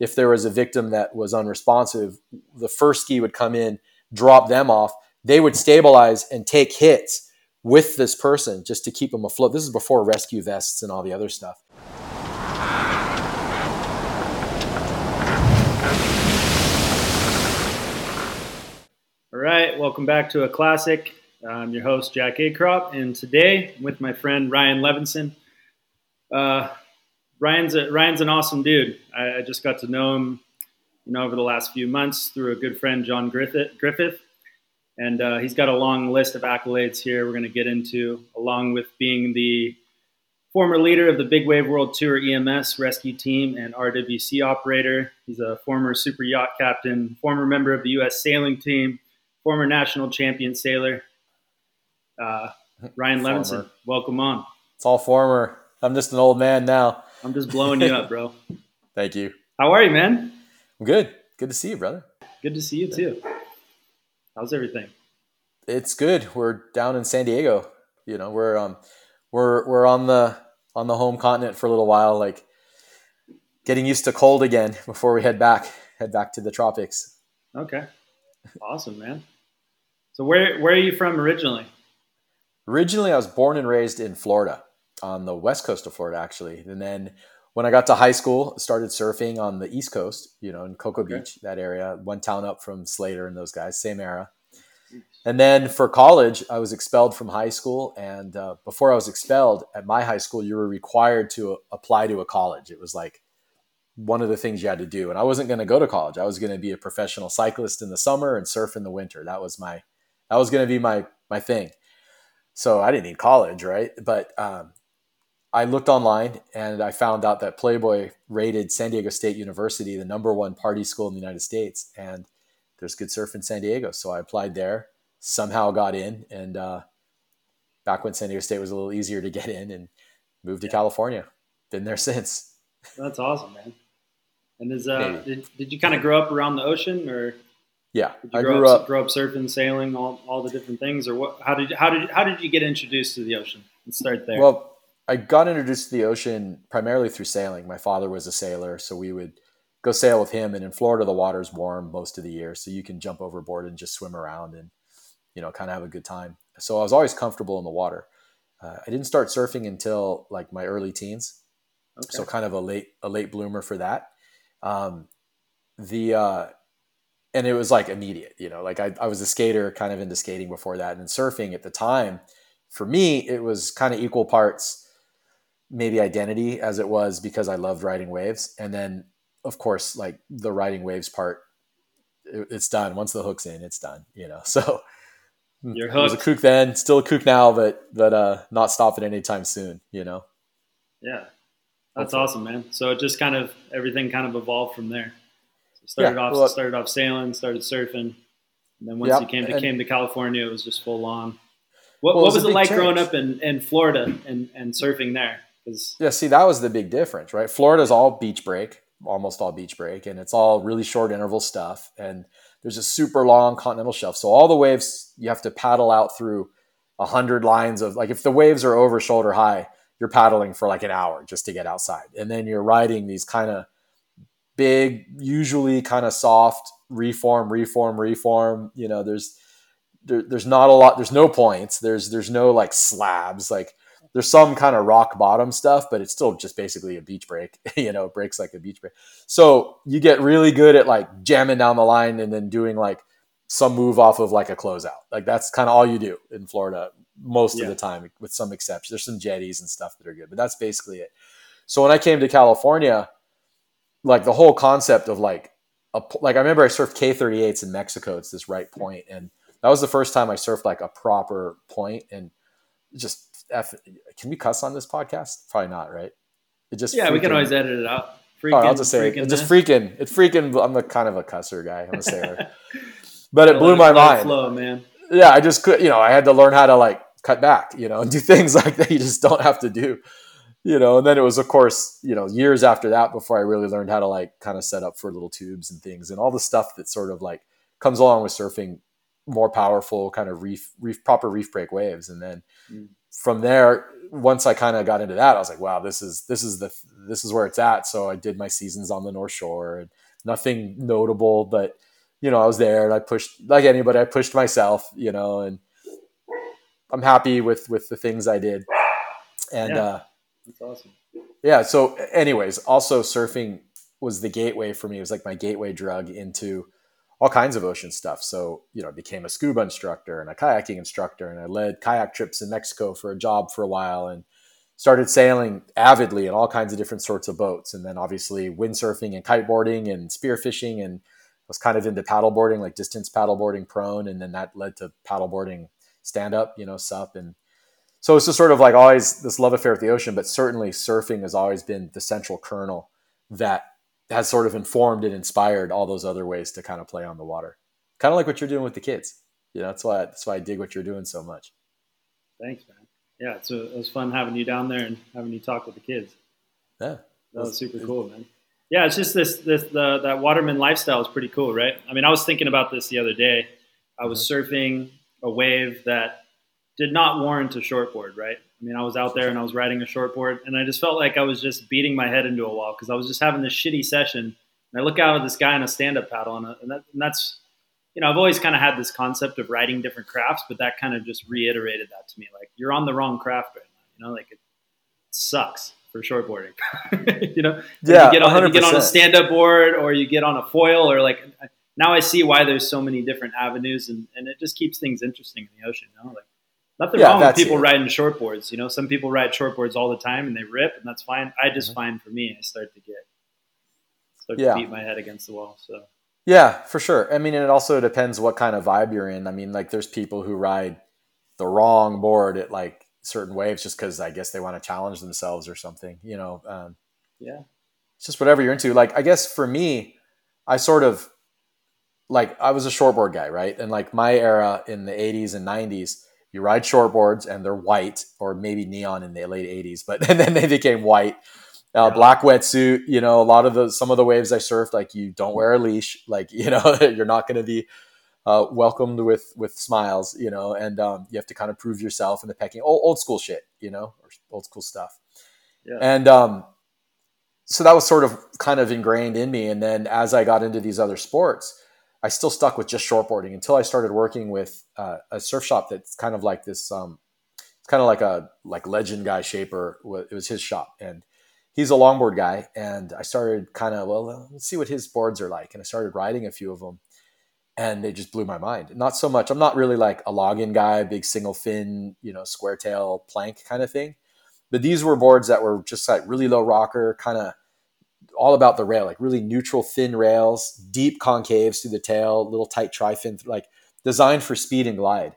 if there was a victim that was unresponsive, the first ski would come in, drop them off. They would stabilize and take hits with this person just to keep them afloat. This is before rescue vests and all the other stuff. All right, welcome back to Aclassic. I'm your host Jack Akrop, and today I'm with my friend Ryan Levinson. Uh, Ryan's a, Ryan's an awesome dude. I, I, just got to know him, you know, over the last few months through a good friend, John Griffith. Griffith, and uh, he's got a long list of accolades here. We're going to get into, along with being the former leader of the Big Wave World Tour EMS rescue team and RWC operator. He's a former super yacht captain, former member of the U.S. sailing team, former national champion sailor. Uh, Ryan former. Levinson, welcome on. It's all former. I'm just an old man now. I'm just blowing you up, bro. Thank you. How are you, man? I'm good. Good to see you, brother. Good to see you too. How's everything? It's good. We're down in San Diego. You know, we're um we're we're on the on the home continent for a little while, like getting used to cold again before we head back head back to the tropics. Okay. Awesome, man. So where where are you from originally? Originally I was born and raised in Florida on the west coast of Florida, actually. And then when I got to high school, started surfing on the east coast, you know, in Cocoa okay. Beach, that area, one town up from Slater and those guys, same era. And then for college, I was expelled from high school. And uh, before I was expelled at my high school, you were required to apply to a college. It was like one of the things you had to do. And I wasn't going to go to college. I was going to be a professional cyclist in the summer and surf in the winter. That was my, that was going to be my, my thing. So I didn't need college, right? But um, I looked online and I found out that Playboy rated San Diego State University the number one party school in the United States, and there's good surf in San Diego. So I applied there, somehow got in, and uh, back when San Diego State was a little easier to get in, and moved to yeah. California. Been there since. That's awesome, man. And is uh, did, did you kind of grow up around the ocean, or yeah, I grew up, up, grew up surfing, sailing, all, all the different things, or what? How did how did how did you get introduced to the ocean? Let's start there. Well I got introduced to the ocean primarily through sailing. My father was a sailor, so we would go sail with him. And in Florida, the water's warm most of the year, so you can jump overboard and just swim around and you know kind of have a good time. So I was always comfortable in the water. Uh, I didn't start surfing until like my early teens, okay. so kind of a late a late bloomer for that. Um, the uh, and it was like immediate, you know, like I, I was a skater, kind of into skating before that, and surfing at the time. For me, it was kind of equal parts maybe identity as it was because I loved riding waves. And then, of course, like the riding waves part, it, it's done. Once the hook's in, it's done, you know? So You're hooked. I was a kook then, still a kook now, but, but, uh, not stopping anytime soon, you know? Yeah. That's Hopefully. awesome, man. So it just kind of, everything kind of evolved from there. So started yeah, off, well, started off sailing, started surfing. And then once yep, you came to, came to California, it was just full on. What, well, what was, it like change. growing up in, in Florida and, and surfing there? Yeah, see, that was the big difference, right? Florida's all beach break, almost all beach break, and it's all really short interval stuff. And there's a super long continental shelf, so all the waves you have to paddle out through a hundred lines of like if the waves are over shoulder high, you're paddling for like an hour just to get outside, and then you're riding these kind of big, usually kind of soft reform, reform, reform. You know, there's there, there's not a lot. There's no points. There's there's no like slabs like there's some kind of rock bottom stuff, but it's still just basically a beach break. you know, it breaks like a beach break. So you get really good at like jamming down the line and then doing like some move off of like a closeout. Like that's kind of all you do in Florida most yeah. of the time, with some exceptions. There's some jetties and stuff that are good, but that's basically it. So when I came to California, like the whole concept of like a, like I remember I surfed K38s in Mexico. It's this right point, and that was the first time I surfed like a proper point, and just F, can we cuss on this podcast? Probably not, right? It just yeah, freaking, we can always edit it out. Freaking, oh, I'll just say it. just freaking. It's freaking. I'm a kind of a cusser guy. I'm a sailor, but it blew my mind. Flow, man. Yeah, I just could. You know, I had to learn how to like cut back. You know, and do things like that you just don't have to do. You know, and then it was, of course, you know, years after that before I really learned how to like kind of set up for little tubes and things and all the stuff that sort of like comes along with surfing more powerful kind of reef reef proper reef break waves and then mm from there, once I kind of got into that, I was like, wow, this is this is the this is where it's at. So I did my seasons on the North Shore and nothing notable, but you know, I was there and I pushed like anybody, I pushed myself, you know, and I'm happy with with the things I did. And Yeah. uh That's awesome. yeah, so anyways, also surfing was the gateway for me. It was like my gateway drug into all kinds of ocean stuff. So, you know, I became a scuba instructor and a kayaking instructor and I led kayak trips in Mexico for a job for a while and started sailing avidly in all kinds of different sorts of boats. And then obviously windsurfing and kiteboarding and spearfishing and was kind of into paddleboarding, like distance paddleboarding prone. And then that led to paddleboarding stand up, you know, sup. And so it's just sort of like always this love affair with the ocean, but certainly surfing has always been the central kernel that has sort of informed and inspired all those other ways to kind of play on the water. Kind of like what you're doing with the kids. You know, that's why that's why I dig what you're doing so much. Thanks, man. Yeah, it's a, it was fun having you down there and having you talk with the kids. Yeah. That was super cool, man. Yeah, it's just this this the that waterman lifestyle is pretty cool, right? I mean, I was thinking about this the other day. I was uh-huh. surfing a wave that did not warrant a shortboard, right? I mean, I was out there and I was riding a shortboard, and I just felt like I was just beating my head into a wall because I was just having this shitty session. And I look out at this guy on a stand-up paddle, and, uh, and, that, and that's, you know, I've always kind of had this concept of riding different crafts, but that kind of just reiterated that to me. Like, you're on the wrong craft right now. You know, like it sucks for shortboarding. you know, Yeah, you get on, you get on a stand-up board or you get on a foil or like now I see why there's so many different avenues and, and it just keeps things interesting in the ocean. You know, like nothing Yeah, wrong with people it. riding shortboards. You know, some people ride shortboards all the time and they rip and that's fine. I just Mhm. find for me, I start to get start Yeah. to beat my head against the wall. So Yeah, for sure. I mean, and it also depends what kind of vibe you're in. I mean, like there's people who ride the wrong board at like certain waves just because I guess they want to challenge themselves or something. You know, um, yeah, it's just whatever you're into. Like, I guess for me, I sort of like I was a shortboard guy, right? And like my era in the 80s and 90s, you ride shortboards and they're white or maybe neon in the late 80s, but and then they became white. Uh. Black wetsuit, you know, a lot of the some of the waves I surfed, like you don't wear a leash, like you know, you're not going to be uh, welcomed with with smiles, you know, and um, you have to kind of prove yourself in the pecking old, old school shit, you know, or old school stuff. yeah, And um, so that was sort of kind of ingrained in me. And then as I got into these other sports, I still stuck with just shortboarding until I started working with uh, a surf shop that's kind of like this. Um, it's kind of like a like legend guy shaper. It was his shop, and he's a longboard guy. And I started kind of well, uh, let's see what his boards are like. And I started riding a few of them, and they just blew my mind. Not so much. I'm not really like a login guy, big single fin, you know, square tail plank kind of thing. But these were boards that were just like really low rocker, kind of all about the rail, like really neutral, thin rails, deep concaves through the tail, little tight tri-fin, like designed for speed and glide.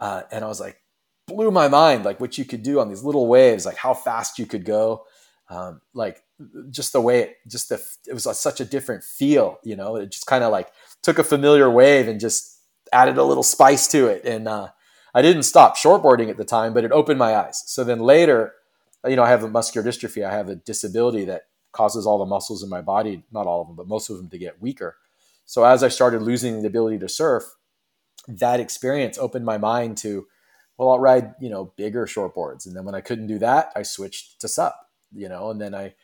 Uh, and I was like, blew my mind, like what you could do on these little waves, like how fast you could go, um, like just the way, it, just the, it was like such a different feel, you know. It just kind of like took a familiar wave and just added a little spice to it. And uh, I didn't stop shortboarding at the time, but it opened my eyes. So then later, you know, I have a muscular dystrophy. I have a disability that causes all the muscles in my body, not all of them, but most of them to get weaker. So as I started losing the ability to surf, that experience opened my mind to, well, I'll ride, you know, bigger shortboards. And then when I couldn't do that, I switched to sup, you know, and then I,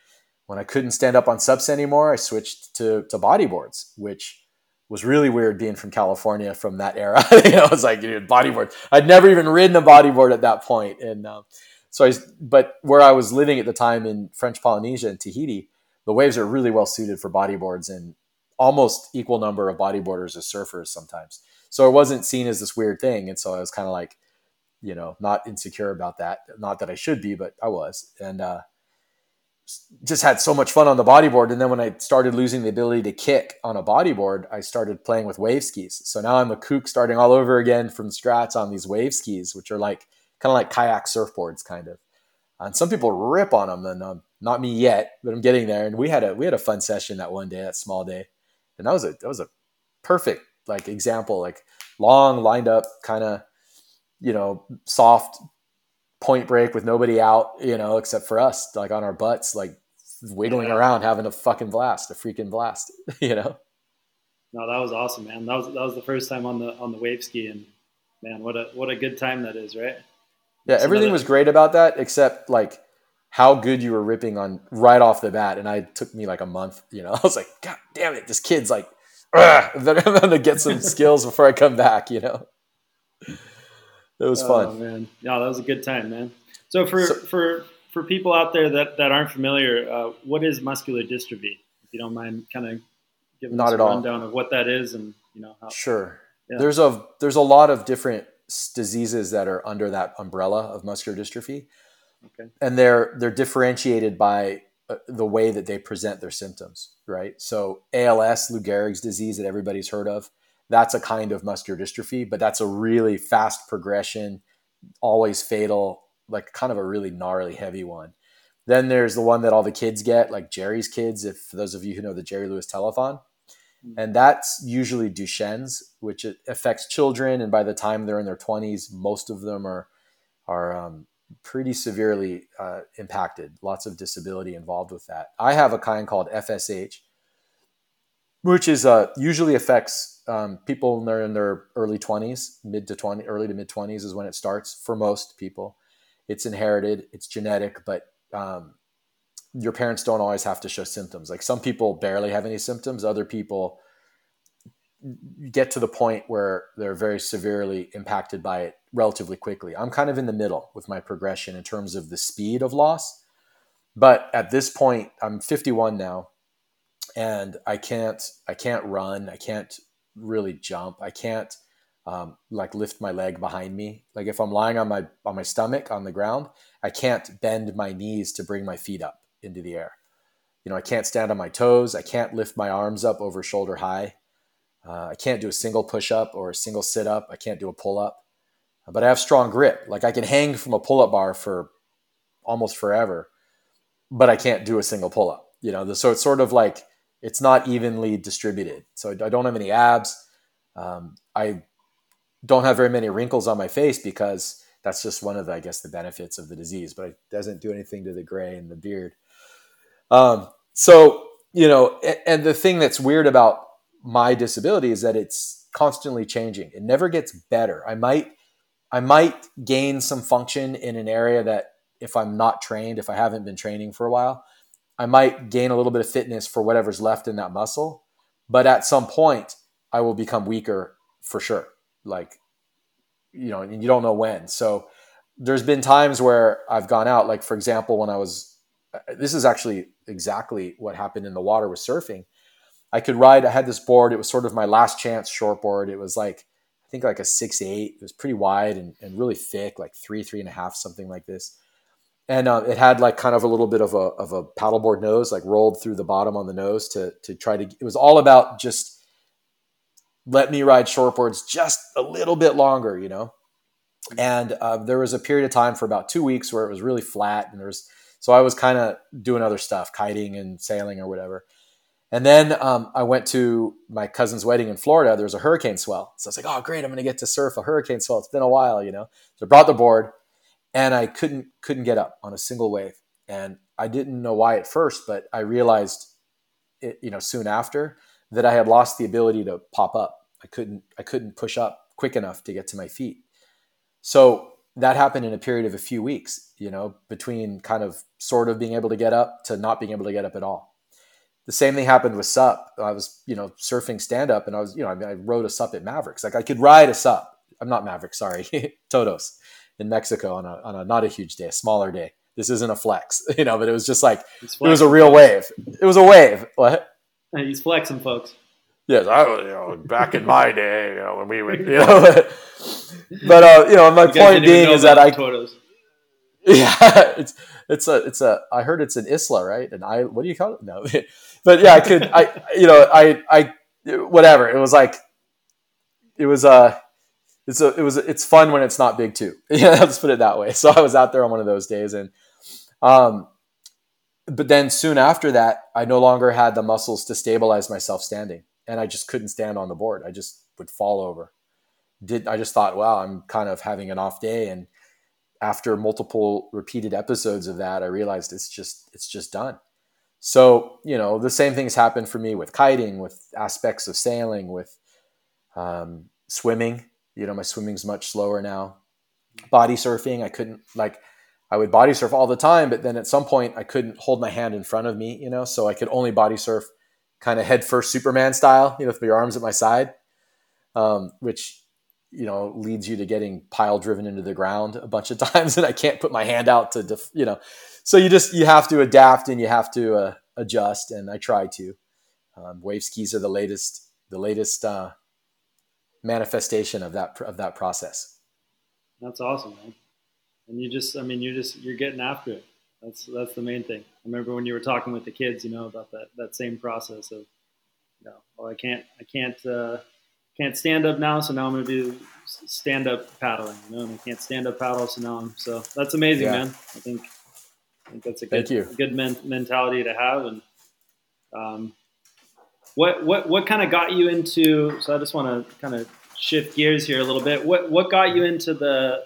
when I couldn't stand up on subs anymore, I switched to, to bodyboards, which was really weird being from California from that era. you know, it's like, dude, bodyboard. I'd never even ridden a bodyboard at that point. And, um, so I, but where I was living at the time in French Polynesia and Tahiti, the waves are really well suited for bodyboards and almost equal number of bodyboarders as surfers sometimes. So it wasn't seen as this weird thing. And so I was kind of like, you know, not insecure about that. Not that I should be, but I was. And, uh, just had so much fun on the bodyboard. And then when I started losing the ability to kick on a bodyboard, I started playing with wave skis. So now I'm a kook starting all over again from scratch on these wave skis, which are like kind of like kayak surfboards, kind of. And some people rip on them, and um, not me yet, but I'm getting there. And we had a we had a fun session that one day, that small day, and that was a that was a perfect like example, like long lined up, kind of you know soft point break with nobody out, you know, except for us, like on our butts, like wiggling Yeah. around, having a fucking blast, a freaking blast, you know. no, that was awesome, man. That was that was the first time on the on the wave ski, and man, what a what a good time that is, right? Yeah, everything was great about that except like how good you were ripping on right off the bat. And I took me like a month, you know, I was like, God damn it, this kid's like, I'm gonna get some skills before I come back, you know. It was fun. Oh man, yeah, that was a good time, man. So for so, for for people out there that, that aren't familiar, uh, what is muscular dystrophy? If you don't mind, kind of giving not us at a all. rundown of what that is, and you know how. Sure. Yeah. There's a there's a lot of different diseases that are under that umbrella of muscular dystrophy, okay. and they're they're differentiated by uh, the way that they present their symptoms. Right. So ALS, Lou Gehrig's disease that everybody's heard of that's a kind of muscular dystrophy, but that's a really fast progression, always fatal, like kind of a really gnarly, heavy one. Then there's the one that all the kids get, like Jerry's kids, if for those of you who know the Jerry Lewis telethon. Mm-hmm. And that's usually Duchenne's, which affects children. And by the time they're in their 20s, most of them are, are um, pretty severely uh, impacted. Lots of disability involved with that. I have a kind called FSH, which is uh, usually affects um, people in their, in their early 20s, mid to 20, early to mid 20s is when it starts for most people. It's inherited, it's genetic, but um, your parents don't always have to show symptoms. Like some people barely have any symptoms, other people get to the point where they're very severely impacted by it relatively quickly. I'm kind of in the middle with my progression in terms of the speed of loss. But at this point, I'm 51 now and I can't I can't run. I can't really jump. I can't um, like lift my leg behind me. Like if I'm lying on my on my stomach on the ground, I can't bend my knees to bring my feet up into the air. You know, I can't stand on my toes. I can't lift my arms up over shoulder high. Uh, I can't do a single push up or a single sit up. I can't do a pull up. But I have strong grip. Like I can hang from a pull up bar for almost forever, but I can't do a single pull up. You know, so it's sort of like it's not evenly distributed. So I don't have any abs. Um, I don't have very many wrinkles on my face because that's just one of the, I guess, the benefits of the disease. But it doesn't do anything to the gray and the beard. Um, so you know, and, and the thing that's weird about my disability is that it's constantly changing. It never gets better. I might, I might gain some function in an area that if I'm not trained, if I haven't been training for a while, I might gain a little bit of fitness for whatever's left in that muscle, but at some point I will become weaker for sure. Like, you know, and you don't know when. So there's been times where I've gone out, like for example, when I was, this is actually exactly what happened in the water with surfing. I could ride, I had this board. It was sort of my last chance short board. It was like, I think like a six, eight, it was pretty wide and, and really thick, like three, three and a half, something like this and uh, it had like kind of a little bit of a of a paddleboard nose, like rolled through the bottom on the nose to to try to. It was all about just let me ride shortboards just a little bit longer, you know. And uh, there was a period of time for about two weeks where it was really flat, and there was so I was kind of doing other stuff, kiting and sailing or whatever. And then um, I went to my cousin's wedding in Florida. There was a hurricane swell, so I was like, "Oh, great! I'm going to get to surf a hurricane swell. It's been a while, you know." So I brought the board and I couldn't couldn't get up on a single wave. And I didn't know why at first, but I realized it, you know, soon after that I had lost the ability to pop up. I couldn't I couldn't push up quick enough to get to my feet. So that happened in a period of a few weeks, you know, between kind of sort of being able to get up to not being able to get up at all. The same thing happened with SUP. I was, you know, surfing stand up and I was, you know, I, mean, I rode a SUP at Mavericks. Like I could ride a SUP. I'm not Maverick, sorry, Todos in Mexico on a, on a not a huge day, a smaller day. This isn't a flex, you know, but it was just like it was a real wave. It was a wave. What? He's flexing, folks. Yes, I was, you know, back in my day, you know, when we would, you know, but uh, you know, my you point being is that I, yeah, it's it's a it's a I heard it's an isla, right? And I what do you call it? No, but yeah, I could I you know I I whatever. It was like it was uh it's a, it was it's fun when it's not big too. Yeah, let's put it that way. So I was out there on one of those days, and um, but then soon after that, I no longer had the muscles to stabilize myself standing, and I just couldn't stand on the board. I just would fall over. Did I just thought, wow, I'm kind of having an off day, and after multiple repeated episodes of that, I realized it's just it's just done. So you know, the same things happened for me with kiting, with aspects of sailing, with um, swimming you know, my swimming's much slower now. body surfing. I couldn't like I would body surf all the time, but then at some point I couldn't hold my hand in front of me, you know, so I could only body surf kind of head first Superman style, you know, with my arms at my side, um, which you know leads you to getting pile driven into the ground a bunch of times, and I can't put my hand out to, def- you know, so you just you have to adapt and you have to uh, adjust, and I try to. Um, wave skis are the latest the latest uh, manifestation of that of that process. That's awesome, man. And you just, I mean, you're just you're getting after it. That's that's the main thing. I remember when you were talking with the kids, you know, about that that same process of, you know, well, I can't I can't uh, can't stand up now, so now I'm going to do stand up paddling. You know, and I can't stand up paddle, so now I'm so that's amazing, yeah. man. I think I think that's a good a good men- mentality to have. And um, what what what kind of got you into? So I just want to kind of shift gears here a little bit. What what got you into the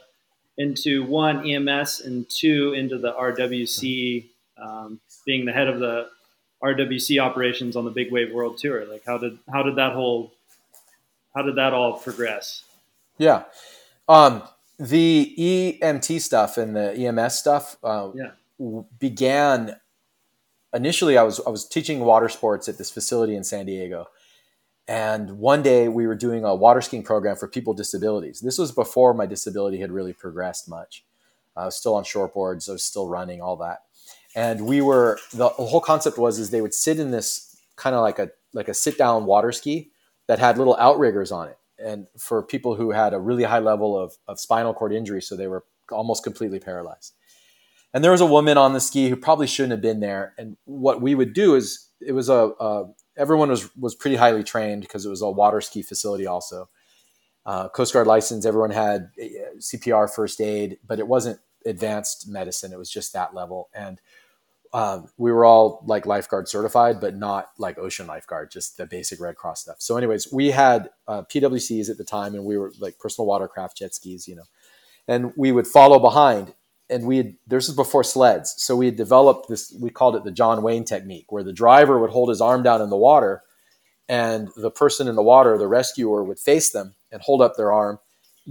into one EMS and two into the RWC, um, being the head of the RWC operations on the Big Wave World Tour. Like, how did how did that whole how did that all progress? Yeah, um, the EMT stuff and the EMS stuff uh, yeah. began initially. I was I was teaching water sports at this facility in San Diego, and one day we were doing a water skiing program for people with disabilities. This was before my disability had really progressed much. I was still on shortboards. I was still running, all that. And we were the whole concept was is they would sit in this kind of like a like a sit down water ski that had little outriggers on it, and for people who had a really high level of, of spinal cord injury, so they were almost completely paralyzed. And there was a woman on the ski who probably shouldn't have been there. And what we would do is it was a, a everyone was was pretty highly trained because it was a water ski facility also. Uh, Coast Guard license. Everyone had uh, CPR, first aid, but it wasn't advanced medicine. It was just that level, and um, we were all like lifeguard certified, but not like ocean lifeguard, just the basic Red Cross stuff. So, anyways, we had uh, PWCs at the time, and we were like personal watercraft jet skis, you know, and we would follow behind and we had this was before sleds so we had developed this we called it the john wayne technique where the driver would hold his arm down in the water and the person in the water the rescuer would face them and hold up their arm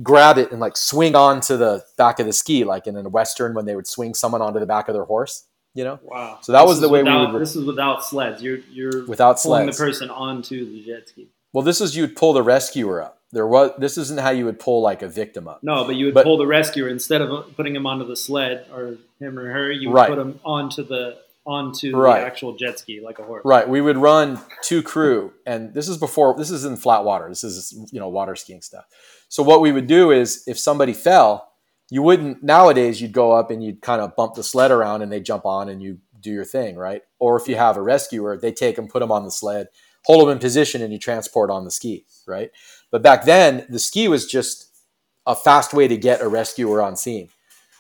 grab it and like swing onto the back of the ski like in a western when they would swing someone onto the back of their horse you know wow so that this was the way without, we would this is without sleds you're you're without pulling sleds. the person onto the jet ski well this is you'd pull the rescuer up there was this isn't how you would pull like a victim up. No, but you would but, pull the rescuer instead of putting him onto the sled or him or her. You would right. put him onto the onto right. the actual jet ski like a horse. Right. We would run two crew, and this is before. This is in flat water. This is you know water skiing stuff. So what we would do is if somebody fell, you wouldn't nowadays. You'd go up and you'd kind of bump the sled around, and they jump on, and you do your thing, right? Or if you have a rescuer, they take them, put them on the sled, hold them in position, and you transport on the ski, right? But back then, the ski was just a fast way to get a rescuer on scene.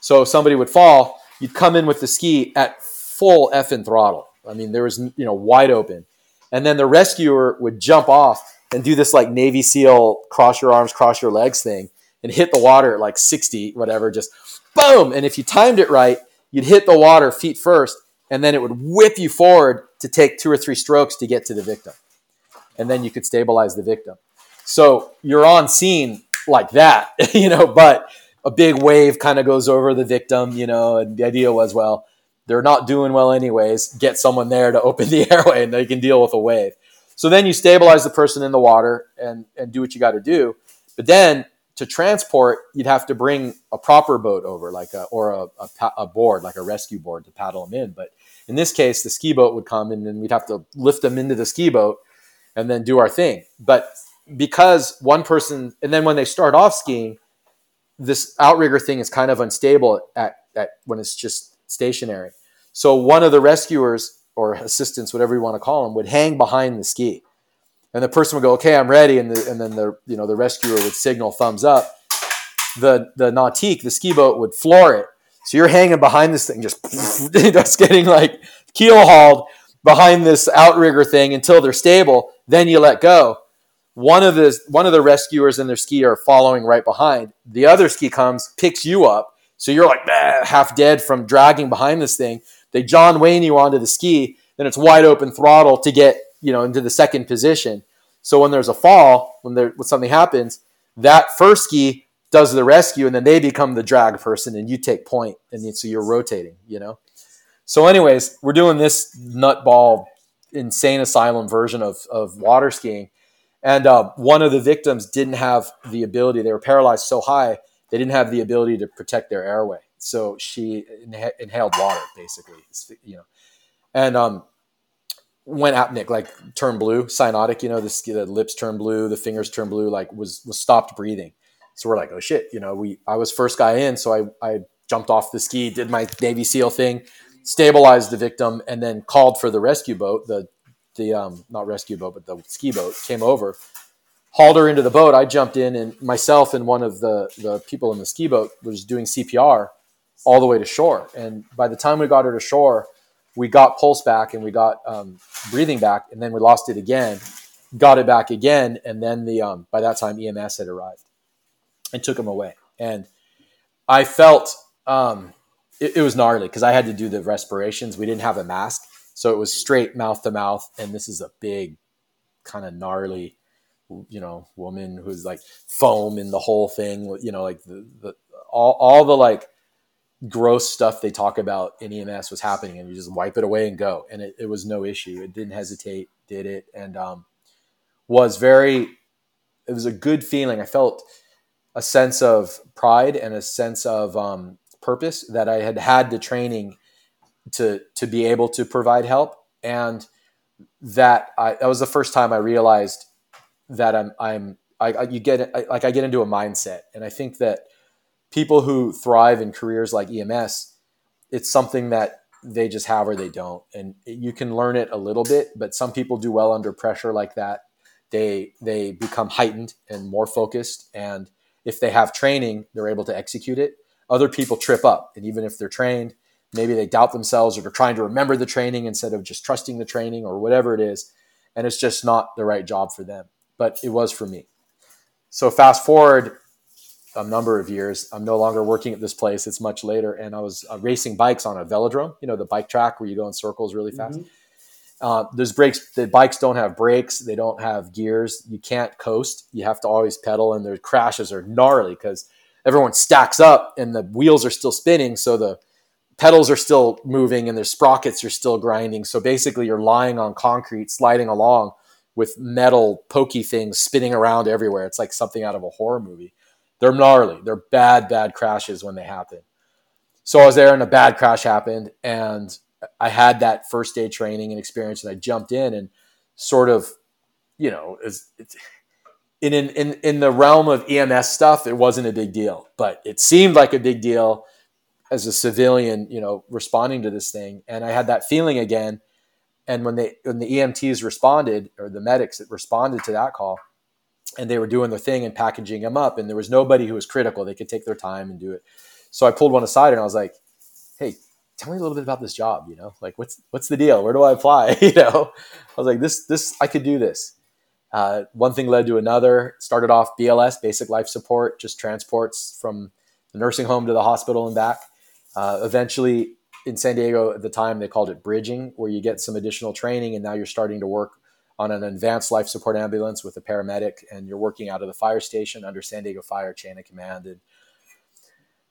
So if somebody would fall, you'd come in with the ski at full effing throttle. I mean, there was, you know, wide open. And then the rescuer would jump off and do this like Navy SEAL cross your arms, cross your legs thing and hit the water at like 60, whatever, just boom. And if you timed it right, you'd hit the water feet first and then it would whip you forward to take two or three strokes to get to the victim. And then you could stabilize the victim. So you're on scene like that, you know, but a big wave kind of goes over the victim, you know, and the idea was, well, they're not doing well anyways. Get someone there to open the airway and they can deal with a wave. So then you stabilize the person in the water and, and do what you got to do. But then to transport, you'd have to bring a proper boat over, like a, or a, a, a, board, like a rescue board to paddle them in. But in this case, the ski boat would come and then we'd have to lift them into the ski boat and then do our thing. But because one person, and then when they start off skiing, this outrigger thing is kind of unstable at, at when it's just stationary. So one of the rescuers or assistants, whatever you want to call them, would hang behind the ski, and the person would go, "Okay, I'm ready," and, the, and then the you know the rescuer would signal thumbs up. The the nautique, the ski boat, would floor it. So you're hanging behind this thing, just just getting like keel hauled behind this outrigger thing until they're stable. Then you let go one of the one of the rescuers and their ski are following right behind. The other ski comes, picks you up, so you're like half dead from dragging behind this thing. They John Wayne you onto the ski, then it's wide open throttle to get you know into the second position. So when there's a fall, when there when something happens, that first ski does the rescue, and then they become the drag person, and you take point, and so you're rotating, you know. So, anyways, we're doing this nutball insane asylum version of of water skiing, and uh, one of the victims didn't have the ability; they were paralyzed so high they didn't have the ability to protect their airway, so she inha- inhaled water, basically, you know, and um, went apneic, like turned blue, cyanotic, you know, the, the lips turned blue, the fingers turned blue, like was was stopped breathing so we're like, oh shit, you know, we I was first guy in, so I I jumped off the ski, did my Navy SEAL thing, stabilized the victim, and then called for the rescue boat, the the um not rescue boat, but the ski boat came over, hauled her into the boat. I jumped in, and myself and one of the the people in the ski boat was doing CPR all the way to shore. And by the time we got her to shore, we got pulse back and we got um, breathing back, and then we lost it again, got it back again, and then the um, by that time EMS had arrived and took him away. And I felt um, it, it was gnarly because I had to do the respirations. We didn't have a mask, so it was straight mouth to mouth. And this is a big, kind of gnarly, you know, woman who's like foam in the whole thing. You know, like the, the all all the like gross stuff they talk about in EMS was happening, and you just wipe it away and go. And it, it was no issue. It didn't hesitate, did it, and um, was very. It was a good feeling. I felt a sense of pride and a sense of um, purpose that I had had the training to to be able to provide help, and that I, that was the first time I realized that I'm I'm I, I you get I, like I get into a mindset, and I think that people who thrive in careers like EMS, it's something that they just have or they don't, and you can learn it a little bit, but some people do well under pressure like that. They they become heightened and more focused and if they have training, they're able to execute it. Other people trip up, and even if they're trained, maybe they doubt themselves or they're trying to remember the training instead of just trusting the training or whatever it is, and it's just not the right job for them. But it was for me. So fast forward a number of years, I'm no longer working at this place. It's much later, and I was uh, racing bikes on a velodrome, you know, the bike track where you go in circles really fast. Mm-hmm. Uh, there's brakes. The bikes don't have brakes. They don't have gears. You can't coast. You have to always pedal, and their crashes are gnarly because everyone stacks up and the wheels are still spinning. So the pedals are still moving and their sprockets are still grinding. So basically, you're lying on concrete, sliding along with metal pokey things spinning around everywhere. It's like something out of a horror movie. They're gnarly. They're bad, bad crashes when they happen. So I was there and a bad crash happened, and I had that first day training and experience, and I jumped in and sort of, you know, it's in, in in the realm of EMS stuff, it wasn't a big deal, but it seemed like a big deal as a civilian, you know, responding to this thing. And I had that feeling again. And when they when the EMTs responded or the medics that responded to that call, and they were doing their thing and packaging them up, and there was nobody who was critical. They could take their time and do it. So I pulled one aside and I was like, "Hey, tell me a little bit about this job you know? Like what's what's the deal? Where do i apply? You know? I was like this this i could do this. Uh, one thing led to another. Started off bls basic life support just transports from the nursing home to the hospital and back. Uh, eventually in san diego at the time they called it bridging where you get some additional training and now you're starting to work on an advanced life support ambulance with a paramedic and you're working out of the fire station under san diego fire chain of command and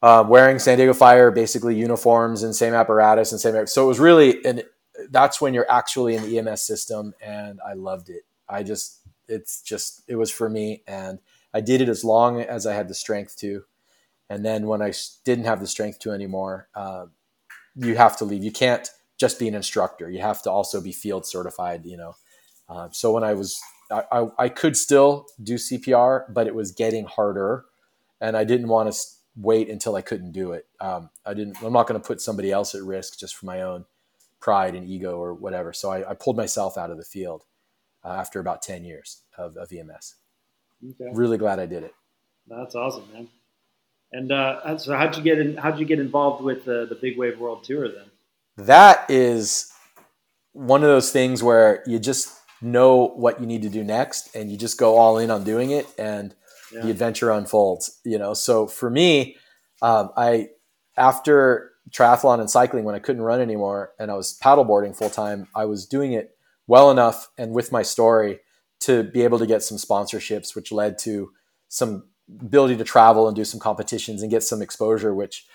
uh, wearing San Diego Fire basically uniforms and same apparatus and same. So it was really, and that's when you're actually in the EMS system, and I loved it. I just, it's just, it was for me, and I did it as long as I had the strength to. And then when I didn't have the strength to anymore, uh, you have to leave. You can't just be an instructor. You have to also be field certified. You know. Uh, so when I was, I, I, I could still do CPR, but it was getting harder, and I didn't want to wait until I couldn't do it. Um, I didn't. I'm not going to put somebody else at risk just for my own pride and ego or whatever. So I, I pulled myself out of the field uh, after about ten years of, of EMS. Okay. Really glad I did it. That's awesome, man. And uh, so, how'd you get in? How'd you get involved with the the Big Wave World Tour then? That is one of those things where you just know what you need to do next, and you just go all in on doing it, and yeah. the adventure unfolds. You know, so for me, um, I after triathlon and cycling when I couldn't run anymore and I was paddleboarding full time, I was doing it well enough and with my story to be able to get some sponsorships, which led to some ability to travel and do some competitions and get some exposure, which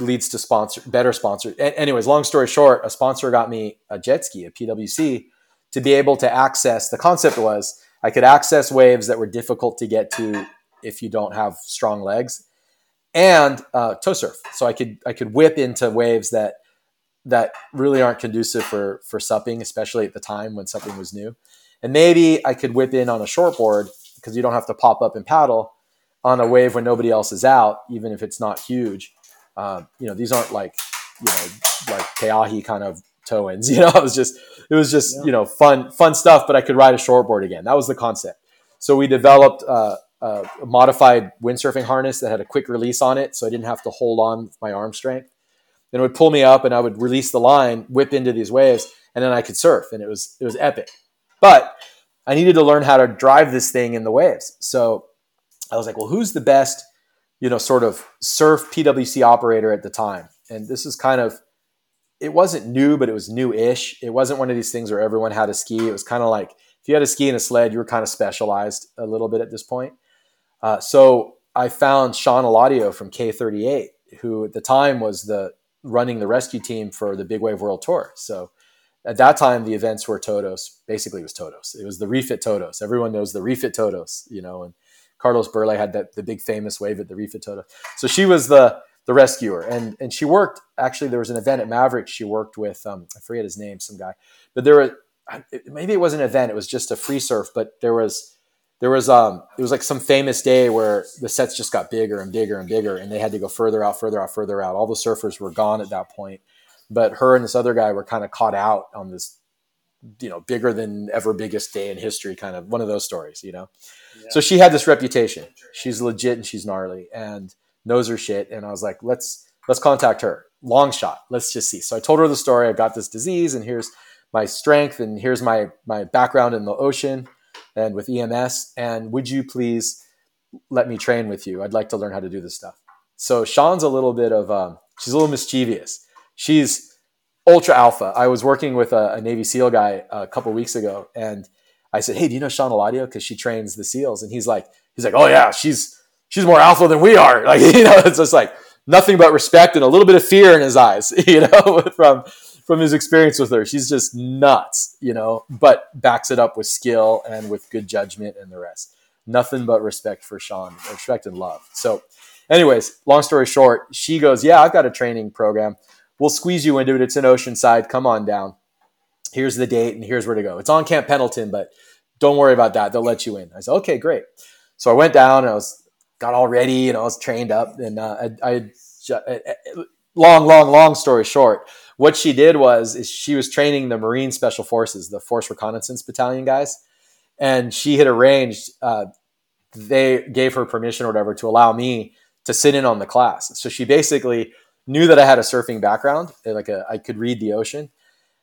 leads to sponsor better sponsor. anyways, long story short, a sponsor got me a jet ski, a PWC, to be able to access. The concept was I could access waves that were difficult to get to if you don't have strong legs, and uh, tow surf. So I could I could whip into waves that that really aren't conducive for for supping, especially at the time when supping was new. And maybe I could whip in on a shortboard because you don't have to pop up and paddle on a wave when nobody else is out, even if it's not huge. Uh, you know, these aren't like you know like Keahi kind of tow ins. You know, it was just it was just yeah. you know fun fun stuff. But I could ride a shortboard again. That was the concept. So we developed uh, a modified windsurfing harness that had a quick release on it, so I didn't have to hold on with my arm strength. Then it would pull me up, and I would release the line, whip into these waves, and then I could surf, and it was it was epic. But I needed to learn how to drive this thing in the waves. So I was like, well, who's the best, you know, sort of surf PWC operator at the time? And this is kind of it wasn't new, but it was new-ish. It wasn't one of these things where everyone had a ski. It was kind of like if you had a ski and a sled, you were kind of specialized a little bit at this point. Uh, so I found Shawn Alladio from K38, who at the time was the running the rescue team for the Big Wave World Tour. So at that time, the events were Todos. Basically, it was Todos. It was the refit Todos. Everyone knows the refit Todos, you know. And Carlos Burle had that the big famous wave at the refit Todos. So she was the the rescuer, and and she worked. Actually, there was an event at Maverick. She worked with um, I forget his name, some guy, but there were maybe it was an event. It was just a free surf, but there was there was um it was like some famous day where the sets just got bigger and bigger and bigger and they had to go further out further out further out all the surfers were gone at that point but her and this other guy were kind of caught out on this you know bigger than ever biggest day in history kind of one of those stories you know yeah. so she had this reputation she's legit and she's gnarly and knows her shit and i was like let's let's contact her long shot let's just see so i told her the story I've got this disease and here's my strength and here's my my background in the ocean and with EMS. And would you please let me train with you? I'd like to learn how to do this stuff. So Shawn's a little bit of, um, she's a little mischievous. She's ultra alpha. I was working with a, a Navy SEAL guy a couple weeks ago, and I said, "Hey, do you know Shawn Alladio? Because she trains the SEALs." And he's like, "He's like, oh yeah, she's she's more alpha than we are." Like you know, it's just like nothing but respect and a little bit of fear in his eyes, you know, from from his experience with her. She's just nuts, you know, but backs it up with skill and with good judgment and the rest. Nothing but respect for Shawn, respect and love. So, anyways, long story short, she goes, Yeah, I've got a training program. We'll squeeze you into it. It's in Oceanside. Come on down. Here's the date and here's where to go. It's on Camp Pendleton, but don't worry about that. They'll let you in. I said, Okay, great. So I went down and I was got all ready and I was trained up and uh, I, I long, long, long story short, what she did was is she was training the Marine Special Forces, the Force Reconnaissance Battalion guys, and she had arranged. Uh, they gave her permission or whatever to allow me to sit in on the class. So she basically knew that I had a surfing background, like a, I could read the ocean,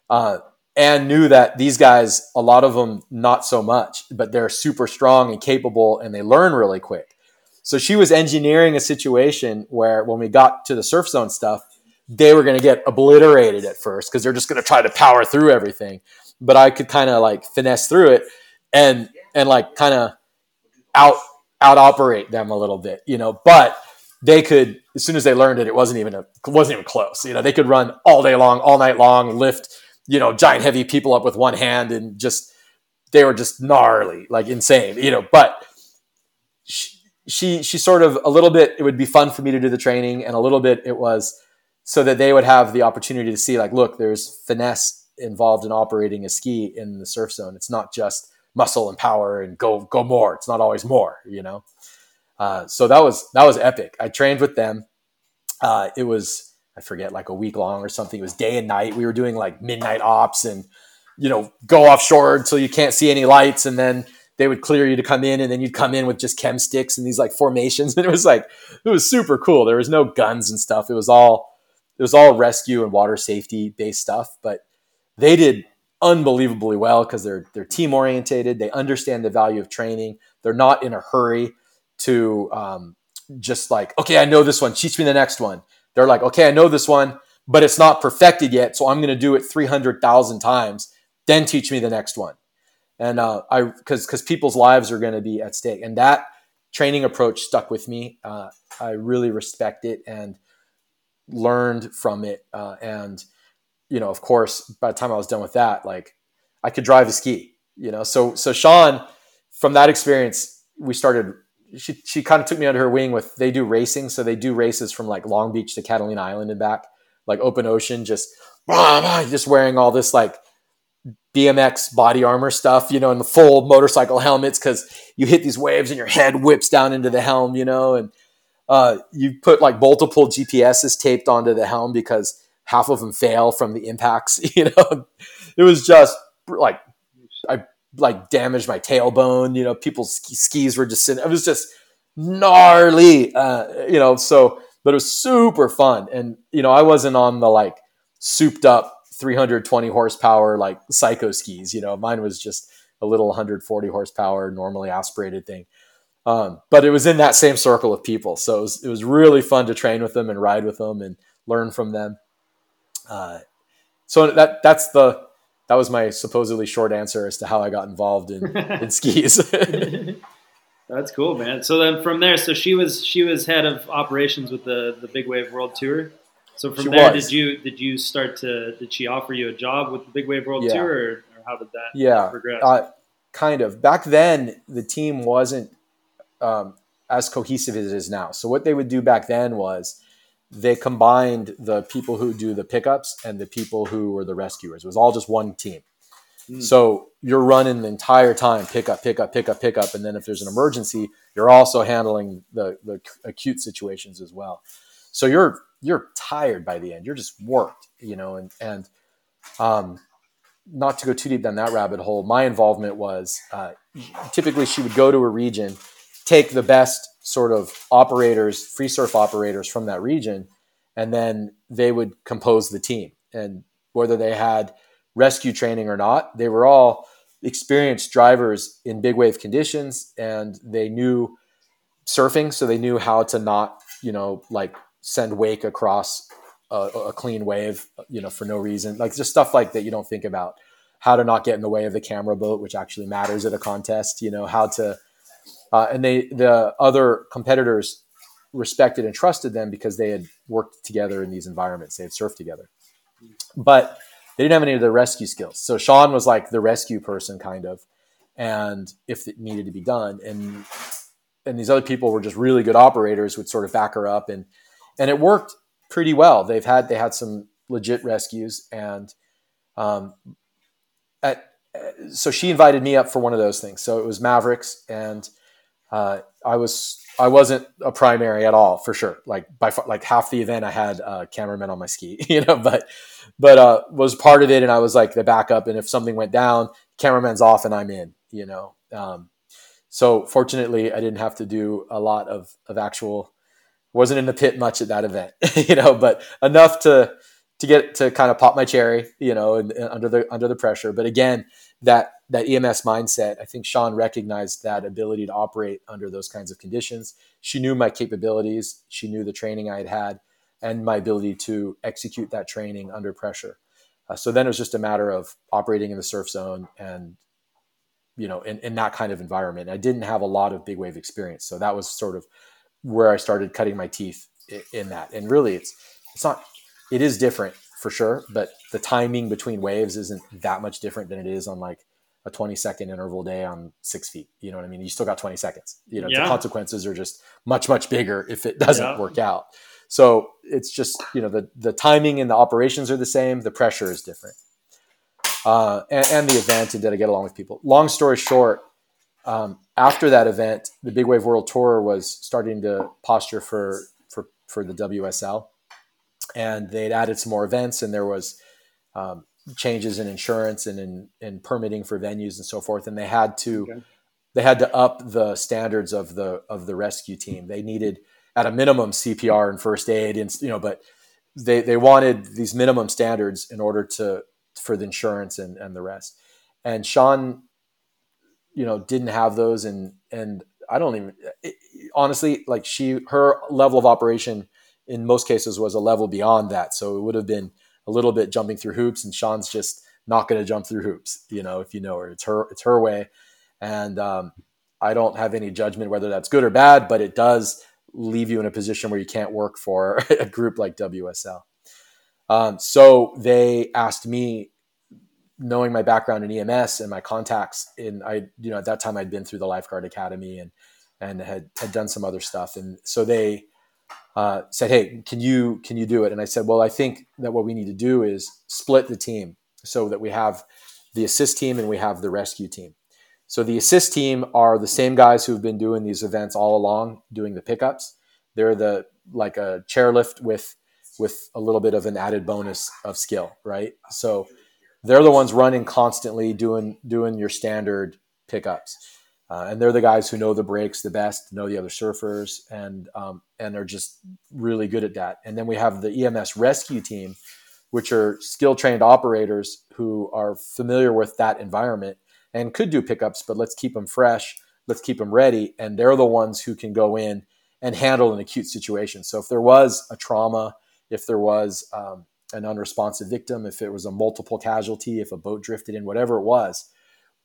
uh, and knew that these guys, a lot of them, not so much, but they're super strong and capable, and they learn really quick. So she was engineering a situation where when we got to the surf zone stuff, they were going to get obliterated at first because they're just going to try to power through everything. But I could kind of like finesse through it and and like kind of out out operate them a little bit, you know. But they could as soon as they learned it, it wasn't even a wasn't even close. You know, they could run all day long, all night long, lift you know giant heavy people up with one hand, and just they were just gnarly, like insane, you know. But she, she she sort of a little bit. It would be fun for me to do the training, and a little bit it was so that they would have the opportunity to see like look there's finesse involved in operating a ski in the surf zone. It's not just muscle and power and go go more. It's not always more you know? Uh, so that was that was epic. I trained with them. Uh, it was i forget like a week long or something. It was day and night. We were doing like midnight ops and you know go offshore until you can't see any lights. And then they would clear you to come in and then you'd come in with just chem sticks and these like formations and it was like it was super cool there was no guns and stuff it was all it was all rescue and water safety based stuff, but they did unbelievably well because they're they're team orientated. They understand the value of training. They're not in a hurry to um, just like, okay, I know this one. Teach me the next one. They're like, okay, I know this one, but it's not perfected yet, so I'm going to do it three hundred thousand times. Then teach me the next one. And uh, I because because people's lives are going to be at stake, and that training approach stuck with me. Uh, I really respect it and learned from it. Uh, and you know, of course, by the time I was done with that, like I could drive a ski. You know, so so Shawn, from that experience, we started. She she kind of took me under her wing with they do racing, so they do races from like Long Beach to Catalina Island and back, like open ocean, just just wearing all this like BMX body armor stuff, you know, and the full motorcycle helmets because you hit these waves and your head whips down into the helm, you know, and uh, you put like multiple GPSs taped onto the helm because half of them fail from the impacts, you know. It was just like I like damaged my tailbone, you know. People's skis were just sitting. It was just gnarly, uh, you know. So, but it was super fun, and you know, I wasn't on the like souped up 320 horsepower like psycho skis. You know, mine was just a little 140 horsepower normally aspirated thing. Um, but it was in that same circle of people, so it was, it was really fun to train with them and ride with them and learn from them. Uh, so that that's the that was my supposedly short answer as to how I got involved in, in skis. that's cool, man. So then from there, so she was she was head of operations with the the Big Wave World Tour. So from she there, was. did you did you start to did she offer you a job with the Big Wave World yeah. Tour, or, or, how did that yeah progress? Uh, kind of. Back then, the team wasn't um, as cohesive as it is now. So what they would do back then was they combined the people who do the pickups and the people who were the rescuers. It was all just one team. Mm. So you're running the entire time, pick up, pick up, pick up, pick up, and then if there's an emergency, you're also handling the the acute situations as well. So you're you're tired by the end. You're just worked, you know, and and um, not to go too deep down that rabbit hole. My involvement was uh, typically she would go to a region, take the best sort of operators, free surf operators from that region, and then they would compose the team. And whether they had rescue training or not, they were all experienced drivers in big wave conditions, and they knew surfing, so they knew how to not, you know, like send wake across a, a, clean wave, you know, for no reason. Like just stuff like that you don't think about. How to not get in the way of the camera boat, which actually matters at a contest. You know how to, uh, and they the other competitors respected and trusted them because they had worked together in these environments. They had surfed together, but they didn't have any of the rescue skills. So Shawn was like the rescue person, kind of, and if it needed to be done, and and these other people were just really good operators, would sort of back her up and and it worked pretty well. They've had they had some legit rescues, and um, at so she invited me up for one of those things. So it was Mavericks, and uh, I was I wasn't a primary at all for sure. Like by far, like half the event, I had a cameraman on my ski, you know, but but uh, was part of it, and I was like the backup. And if something went down, cameraman's off, and I'm in, you know. Um, so fortunately, I didn't have to do a lot of of actual wasn't in the pit much at that event, you know, but enough to to get to kind of pop my cherry, you know, and, and under the under the pressure. But again, that that EMS mindset, I think Shawn recognized that ability to operate under those kinds of conditions. She knew my capabilities, she knew the training I had had, and my ability to execute that training under pressure. Uh, so then it was just a matter of operating in the surf zone and you know in, in that kind of environment. I didn't have a lot of big wave experience, so that was sort of where I started cutting my teeth in that. And really, it's it's not. It is different for sure, but the timing between waves isn't that much different than it is on like a 20 second interval day on six feet. You know what I mean? You still got 20 seconds. You know, yeah. the consequences are just much, much bigger if it doesn't yeah. work out. So it's just, you know, the, the timing and the operations are the same. The pressure is different. Uh, and, and, the advantage that I get along with people. Long story short, um, after that event, the Big Wave World Tour was starting to posture for for for the WSL, and they'd added some more events, and there was um, changes in insurance and in, in permitting for venues and so forth, and they had to okay. they had to up the standards of the of the rescue team. They needed at a minimum CPR and first aid, and you know, but they they wanted these minimum standards in order to for the insurance and and the rest. And Shawn you know didn't have those. And and I don't even it, honestly like she her level of operation in most cases was a level beyond that. So it would have been a little bit jumping through hoops and Shawn's just not going to jump through hoops you know if you know her. It's her it's her way. And um, I don't have any judgment whether that's good or bad, but it does leave you in a position where you can't work for a group like WSL. Um, so they asked me, knowing my background in EMS and my contacts in, I, you know, at that time I'd been through the lifeguard academy and, and had, had done some other stuff. And so they uh, said, Hey, can you, can you do it? And I said, well, I think that what we need to do is split the team so that we have the assist team and we have the rescue team. So the assist team are the same guys who've been doing these events all along, doing the pickups. They're the like a chairlift with with a little bit of an added bonus of skill, right? So they're the ones running constantly, doing doing your standard pickups, uh, and they're the guys who know the breaks the best, know the other surfers, and um, and are just really good at that. And then we have the EMS rescue team, which are skill trained operators who are familiar with that environment and could do pickups, but let's keep them fresh. Let's keep them ready. And they're the ones who can go in and handle an acute situation. So if there was a trauma, if there was um, an unresponsive victim, if it was a multiple casualty, if a boat drifted in, whatever it was,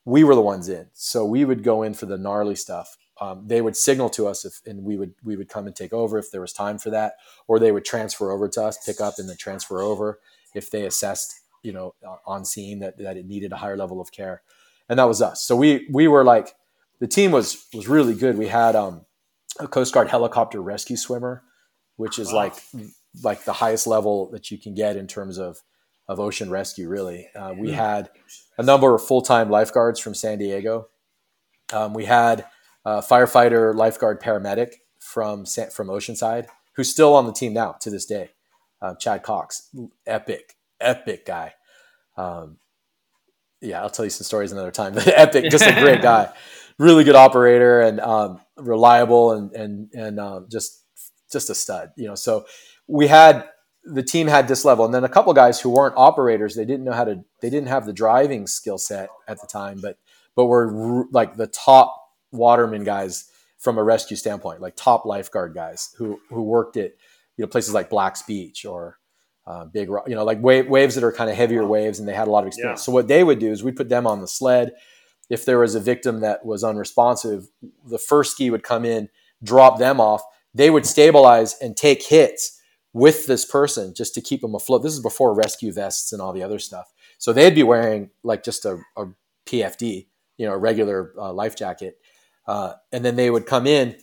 we were the ones in. So we would go in for the gnarly stuff. Um, they would signal to us if, and we would we would come and take over if there was time for that, or they would transfer over to us, pick up and then transfer over if they assessed, you know, on scene that that it needed a higher level of care and that was us. So we we were like the team was was really good. We had um, a Coast Guard helicopter rescue swimmer, which is wow. like like the highest level that you can get in terms of of ocean rescue. Really, uh, we hmm. had a number of full time lifeguards from San Diego. Um, we had a firefighter, lifeguard, paramedic from from Oceanside, who's still on the team now to this day. Uh, Chad Cox, epic, epic guy. Um, yeah, I'll tell you some stories another time. Epic, just a great guy, really good operator and um, reliable and and and um, just just a stud. You know, so we had the team had this level, and then a couple guys who weren't operators. They didn't know how to. They didn't have the driving skill set at the time, but but were like the top waterman guys from a rescue standpoint, like top lifeguard guys who who worked at you know places like Black's Beach or uh, big, you know, like wave, waves that are kind of heavier waves, and they had a lot of experience. Yeah. So what they would do is we'd put them on the sled. If there was a victim that was unresponsive, the first ski would come in, drop them off. They would stabilize and take hits with this person just to keep them afloat. This is before rescue vests and all the other stuff. So they'd be wearing like just a, a PFD, you know, a regular uh, life jacket, uh, and then they would come in,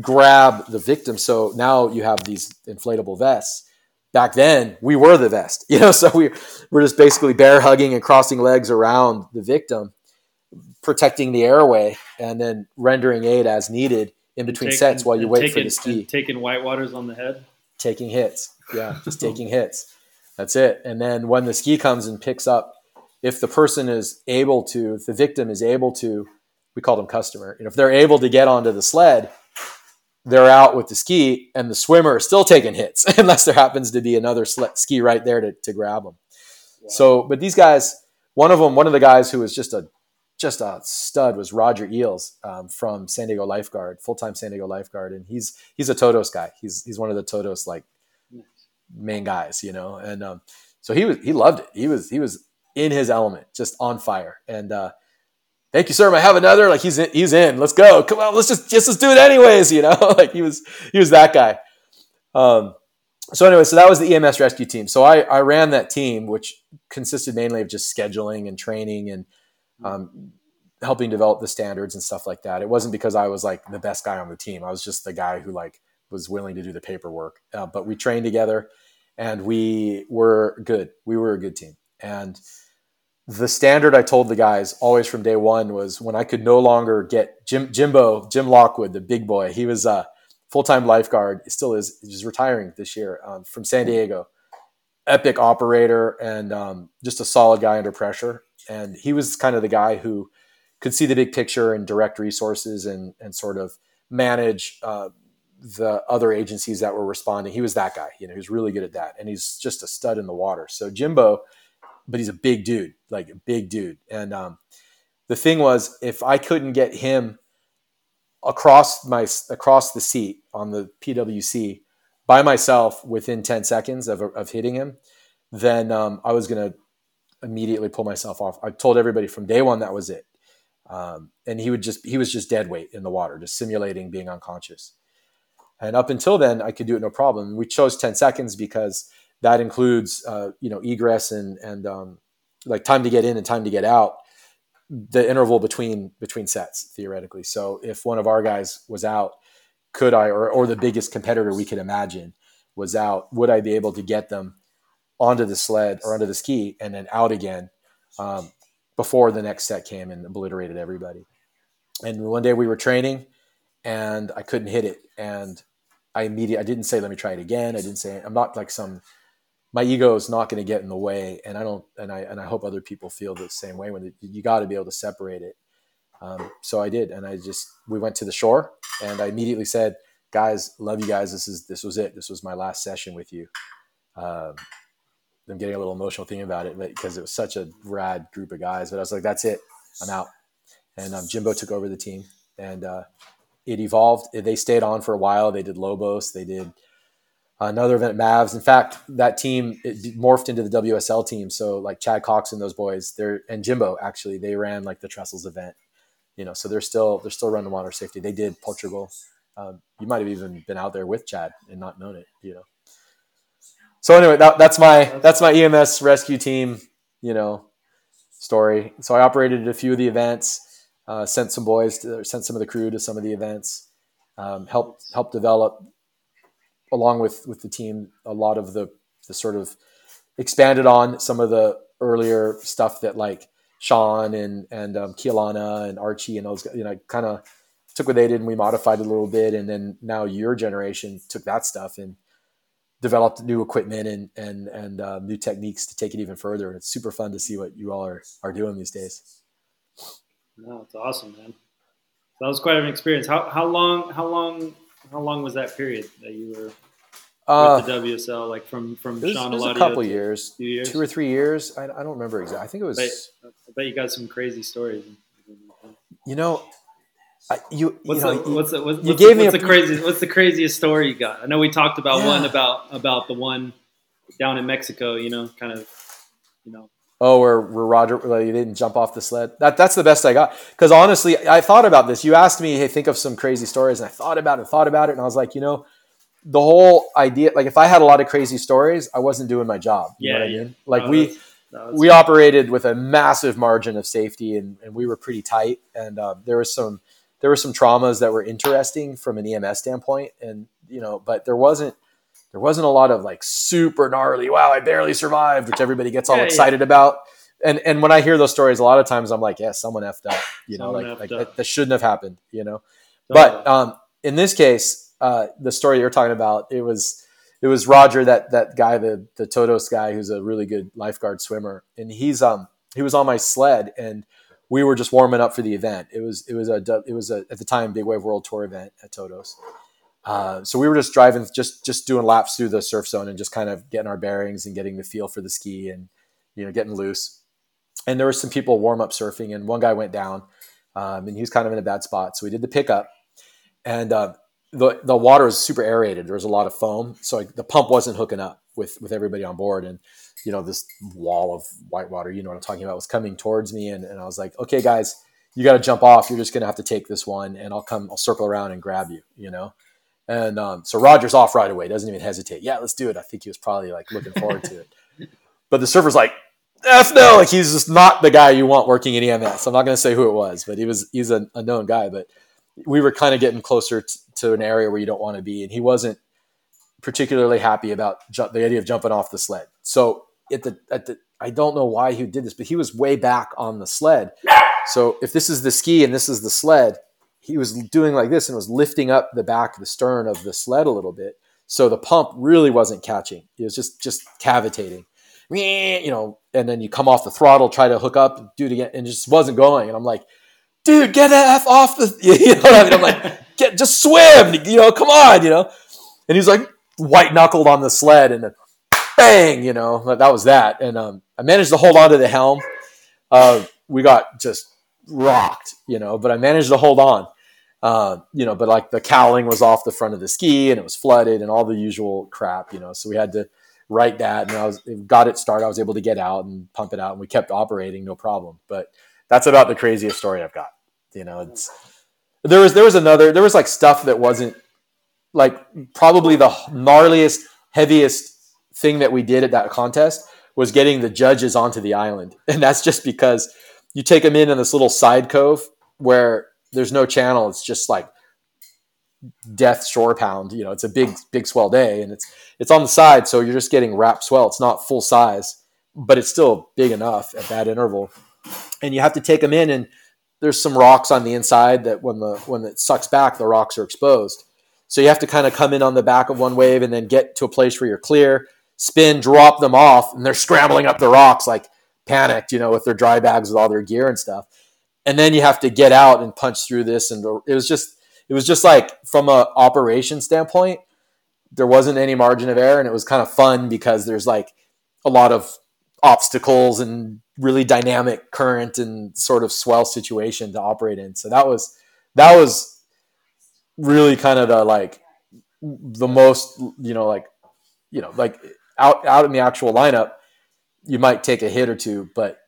grab the victim. So now you have these inflatable vests back then we were the vest, you know, so we were just basically bear hugging and crossing legs around the victim, protecting the airway and then rendering aid as needed in between taking, sets while you wait taking, for the ski. Taking white waters on the head. Taking hits. Yeah, just oh. taking hits. That's it. And then when the ski comes and picks up, if the person is able to, if the victim is able to, we call them customer. And if they're able to get onto the sled, they're out with the ski and the swimmer is still taking hits unless there happens to be another ski right there to, to grab them. Wow. So, but these guys, one of them, one of the guys who was just a just a stud was Roger Eels um, from San Diego Lifeguard, full time San Diego Lifeguard, and he's he's a Todos guy. He's he's one of the Todos like main guys, you know. And um, so he was he loved it. He was he was in his element, just on fire. And uh, thank you, sir. I have another. Like he's in, he's in. Let's go. Come on. Let's just just let's do it anyways. You know, like he was he was that guy. Um, so anyway, so that was the EMS rescue team. So I I ran that team, which consisted mainly of just scheduling and training and um, helping develop the standards and stuff like that. It wasn't because I was like the best guy on the team. I was just the guy who like was willing to do the paperwork. Uh, but we trained together, and we were good. We were a good team, and the standard I told the guys always from day one was when I could no longer get Jim Jimbo Jim Lockwood, the big boy. He was a full time lifeguard. Still is. He's retiring this year um, from San Diego. Epic operator and um, just a solid guy under pressure. And he was kind of the guy who could see the big picture and direct resources and and sort of manage uh, the other agencies that were responding. He was that guy. You know, he was really good at that, and he's just a stud in the water. So Jimbo but he's a big dude, like a big dude. And um, the thing was, if I couldn't get him across my across the seat on the PWC by myself within 10 seconds of, of hitting him, then um, I was to immediately pull myself off. I told everybody from day one that was it. um, and he would just he was just dead weight in the water, just simulating being unconscious. And up until then, I could do it no problem. We chose 10 seconds because that includes uh, you know egress and and um, like time to get in and time to get out the interval between between sets theoretically so if one of our guys was out could i or, or the biggest competitor we could imagine was out would i be able to get them onto the sled or onto the ski and then out again um, before the next set came and obliterated everybody. And one day we were training and i couldn't hit it. And i immediately i didn't say let me try it again. I didn't say i'm not like some my ego is not going to get in the way. And i don't and i and i hope other people feel the same way when you got to be able to separate it. Um, so i did. And i just we went to the shore and i immediately said guys love you guys. This is this was it. This was my last session with you. Um, i'm getting a little emotional thinking about it because it was such a rad group of guys but i was like that's it i'm out and um, jimbo took over the team and uh, it evolved they stayed on for a while they did lobos they did another event Mavs. In fact, that team morphed into the WSL team. So like Chad Cox and those boys, they're and Jimbo actually they ran like the Trestles event. You know, so they're still they're still running water safety. They did Portugal. Um, you might have even been out there with Chad and not known it. You know. So anyway, that, that's my that's my EMS rescue team. You know, story. So I operated a few of the events. Uh, sent some boys to sent some of the crew to some of the events. Um, helped help develop along with with the team, a lot of the the sort of expanded on some of the earlier stuff that like Shawn and and um, Keaulana and Archie and those you know kind of took what they did and we modified it a little bit and then now your generation took that stuff and developed new equipment and and and uh, new techniques to take it even further. It's super fun to see what you all are are doing these days. No, it's awesome, man. That was quite an experience. How how long how long how long was that period that you were uh, with the WSL? Like from from was, Shawn was a couple years, years, two or three years. I, I don't remember exactly. I think it was. I bet, I bet you got some crazy stories. You know, I, you, what's, you know, the, what's, the, what's, you gave what's me the crazy what's the craziest story you got? I know we talked about yeah. one about about the one down in Mexico. You know, kind of, you know, oh, where, where Roger, well, you didn't jump off the sled. That, that's the best I got. Because honestly, I thought about this. You asked me, hey, think of some crazy stories. And I thought about it, thought about it. And I was like, you know, the whole idea, like if I had a lot of crazy stories, I wasn't doing my job. You yeah, know what yeah. I mean? Like no, we, that's, that's we operated with a massive margin of safety and, and we were pretty tight. And uh, there was some, there were some traumas that were interesting from an EMS standpoint. And, you know, but there wasn't, there wasn't a lot of like super gnarly, wow, I barely survived, which everybody gets all yeah, excited yeah. about. And and when I hear those stories, a lot of times I'm like, yeah, someone effed up, you know, someone like, like that, that, shouldn't have happened, you know. But um, in this case, uh, the story you're talking about, it was it was Roger, that that guy, the the Todos guy, who's a really good lifeguard swimmer, and he's um he was on my sled and we were just warming up for the event. It was it was a it was a at the time Big Wave World Tour event at Todos, uh, so we were just driving, just just doing laps through the surf zone and just kind of getting our bearings and getting the feel for the ski and you know getting loose. And there were some people warm up surfing, and one guy went down, um, and he was kind of in a bad spot. So we did the pickup, and uh, the the water was super aerated. There was a lot of foam, so I, the pump wasn't hooking up with with everybody on board. And you know this wall of white water, you know what I'm talking about, was coming towards me, and, and I was like, okay, guys, you got to jump off. You're just gonna have to take this one, and I'll come, I'll circle around and grab you, you know. And um, so Roger's off right away, doesn't even hesitate. Yeah, let's do it. I think he was probably like looking forward to it. But the surfer's like, F no, like he's just not the guy you want working in EMS. I'm not going to say who it was, but he was he's a, a known guy. But we were kind of getting closer t- to an area where you don't want to be, and he wasn't particularly happy about ju- the idea of jumping off the sled. So at the at the I don't know why he did this, but he was way back on the sled. So if this is the ski and this is the sled, he was doing like this and was lifting up the back the stern of the sled a little bit. So the pump really wasn't catching. It was just just cavitating. You know, and then you come off the throttle, try to hook up, do it again, and it just wasn't going. And I'm like, dude, get the F off the you know what I mean? I'm like, get just swim, you know, come on, you know. And he's like white knuckled on the sled and bang, you know, that was that. And um, I managed to hold on to the helm. Uh, we got just rocked, you know, but I managed to hold on. Uh, you know, but like the cowling was off the front of the ski and it was flooded and all the usual crap, you know. So we had to write that and I was got it started. I was able to get out and pump it out and we kept operating no problem. But that's about the craziest story I've got. You know, it's there was there was another there was like stuff that wasn't like probably the gnarliest, heaviest thing that we did at that contest was getting the judges onto the island, and that's just because you take them in in this little side cove where there's no channel. It's just like death shore pound. You know, it's a big big swell day, and it's it's on the side, so you're just getting wrap swell. It's not full size, but it's still big enough at that interval, and you have to take them in and there's some rocks on the inside that when the when it sucks back, the rocks are exposed. So you have to kind of come in on the back of one wave and then get to a place where you're clear, spin, drop them off, and they're scrambling up the rocks like panicked, you know, with their dry bags with all their gear and stuff. And then you have to get out and punch through this, and it was just it was just like from a operation standpoint, there wasn't any margin of error, and it was kind of fun because there's like a lot of obstacles and really dynamic current and sort of swell situation to operate in. So that was that was really kind of the like the most you know like you know like out out in the actual lineup you might take a hit or two but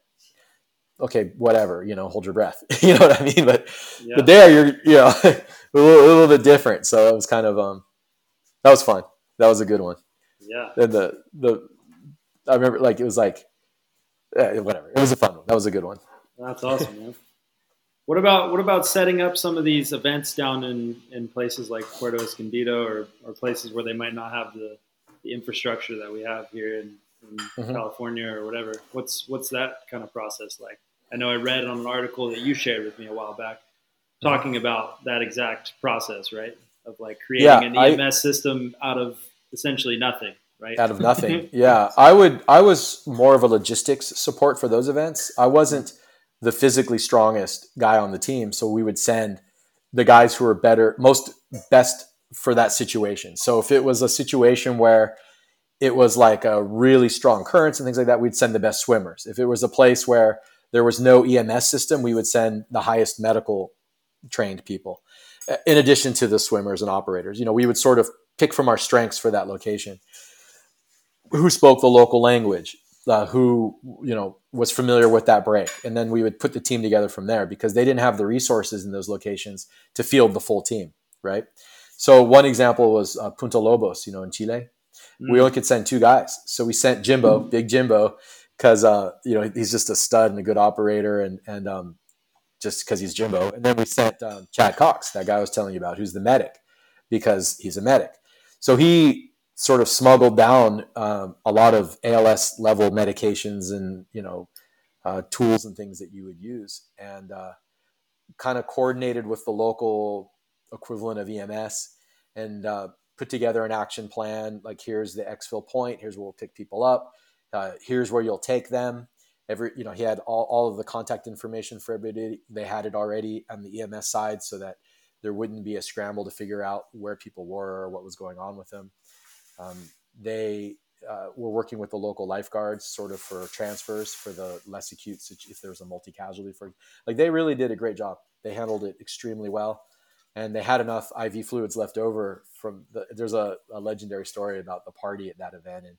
okay whatever you know hold your breath you know what i mean but yeah. but there you're you know a, little, a little bit different so it was kind of um that was fun that was a good one yeah and the the i remember like it was like whatever. It was a fun one. That was a good one. That's awesome, man. What about what about setting up some of these events down in, in places like Puerto Escondido or, or places where they might not have the, the infrastructure that we have here in, in mm-hmm. California or whatever? What's what's that kind of process like? I know I read on an article that you shared with me a while back talking about that exact process, right? Of like creating yeah, an EMS I, system out of essentially nothing right? Out of nothing. yeah. I would I was more of a logistics support for those events. I wasn't the physically strongest guy on the team, so we would send the guys who were better most best for that situation. So if it was a situation where it was like a really strong currents and things like that, we'd send the best swimmers. If it was a place where there was no EMS system, we would send the highest medical trained people in addition to the swimmers and operators. You know, we would sort of pick from our strengths for that location who spoke the local language, uh, who you know was familiar with that break, and then we would put the team together from there because they didn't have the resources in those locations to field the full team, right? So one example was uh, Punta Lobos, you know, in Chile. Mm. We only could send two guys, so we sent Jimbo, mm. Big Jimbo, because uh, you know he's just a stud and a good operator, and and um, just because he's Jimbo. And then we sent um, Chad Cox, that guy I was telling you about, who's the medic, because he's a medic. So he sort of smuggled down um, a lot of ALS level medications and you know uh, tools and things that you would use, and uh, kind of coordinated with the local equivalent of EMS and uh, put together an action plan. Like here's the exfil point. Here's where we'll pick people up. Uh, here's where you'll take them. Every you know he had all, all of the contact information for everybody. They had it already on the EMS side so that there wouldn't be a scramble to figure out where people were or what was going on with them. Um, they uh, were working with the local lifeguards sort of for transfers for the less acute if there was a multi-casualty for like they really did a great job they handled it extremely well and they had enough iv fluids left over from the, there's a, a legendary story about the party at that event and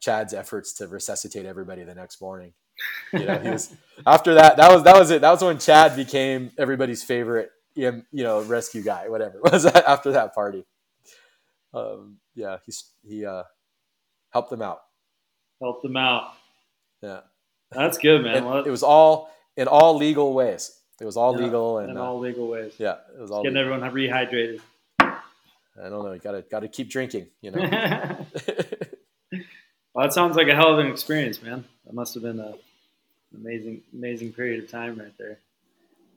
chad's efforts to resuscitate everybody the next morning you know he was after that that was that was it that was when chad became everybody's favorite you know rescue guy whatever it was after that party um, yeah, he's he uh, helped them out. Helped them out. Yeah, that's good, man. It was all in all legal ways. It was all yeah, legal and in uh, all legal ways. Yeah, it was all getting legal. everyone rehydrated. I don't know. You gotta gotta keep drinking. You know. well, that sounds like a hell of an experience, man. That must have been a amazing amazing period of time right there.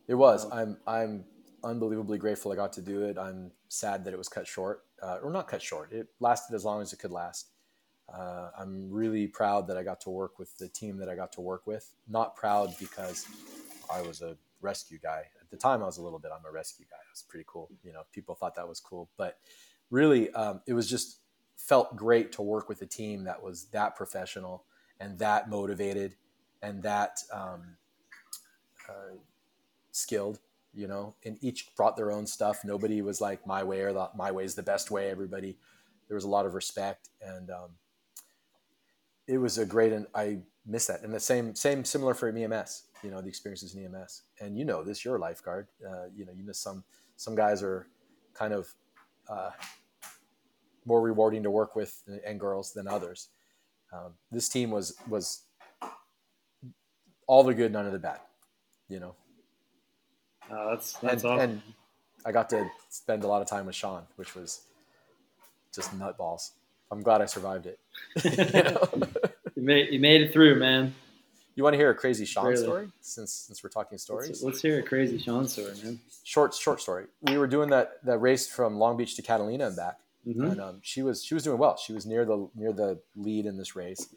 It was. I'm I'm unbelievably grateful I got to do it. I'm sad that it was cut short, uh, or not cut short. It lasted as long as it could last. Uh, I'm really proud that I got to work with the team that I got to work with. Not proud because I was a rescue guy. At the time, I was a little bit. I'm a rescue guy. It was pretty cool. You know, people thought that was cool, but really, um, it was just felt great to work with a team that was that professional and that motivated and that um, uh, skilled you know, and each brought their own stuff. Nobody was like my way or the, my way is the best way. Everybody, there was a lot of respect, and um, it was a great. And I miss that. And the same, same, similar for EMS. You know, the experiences in EMS. And you know this, you're a lifeguard. Uh, you know, you know some some guys are kind of uh, more rewarding to work with and girls than others. Um, this team was was all the good, none of the bad. You know. Uh, that's that's and, awesome. and I got to spend a lot of time with Shawn, which was just nutballs. I'm glad I survived it. you, know? you, made you made it through, man. You want to hear a crazy Shawn really? story? Since since we're talking stories, let's, let's, hear a crazy Shawn story, man. Short short story. We were doing that that race from Long Beach to Catalina and back, mm-hmm. and um, she was she was doing well. She was near the near the lead in this race,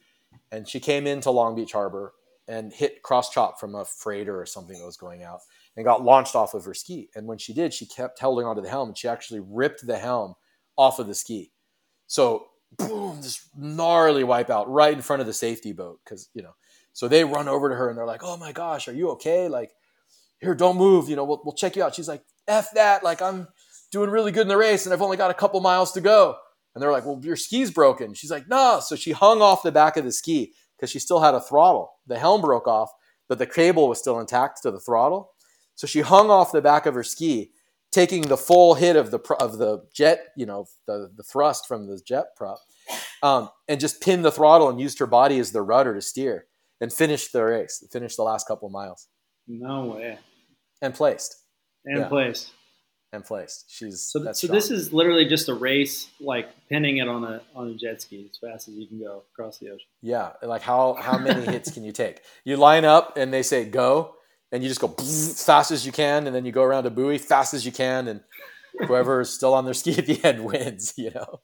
and she came into Long Beach Harbor and hit cross chop from a freighter or something that was going out, and got launched off of her ski. And when she did, she kept holding onto the helm, and she actually ripped the helm off of the ski. So boom, this gnarly wipeout right in front of the safety boat because you know so they run over to her and they're like, "Oh my gosh, are you okay? Like, here, don't move. You know, we'll, we'll check you out." She's like, "F that! Like, I'm doing really good in the race, and I've only got a couple miles to go." And they're like, "Well, your ski's broken." She's like, "No." So she hung off the back of the ski because she still had a throttle. The helm broke off, but the cable was still intact to the throttle. So she hung off the back of her ski, taking the full hit of the of the jet, you know, the the thrust from the jet prop, um, and just pinned the throttle and used her body as the rudder to steer and finished the race, finished the last couple miles. No way. And placed. And yeah. placed. And placed. She's so. so this is literally just a race, like pinning it on a on a jet ski as fast as you can go across the ocean. Yeah, like how how many hits can you take? You line up and they say go, and you just go as fast as you can, and then you go around a buoy fast as you can, and whoever is still on their ski at the end wins. You know.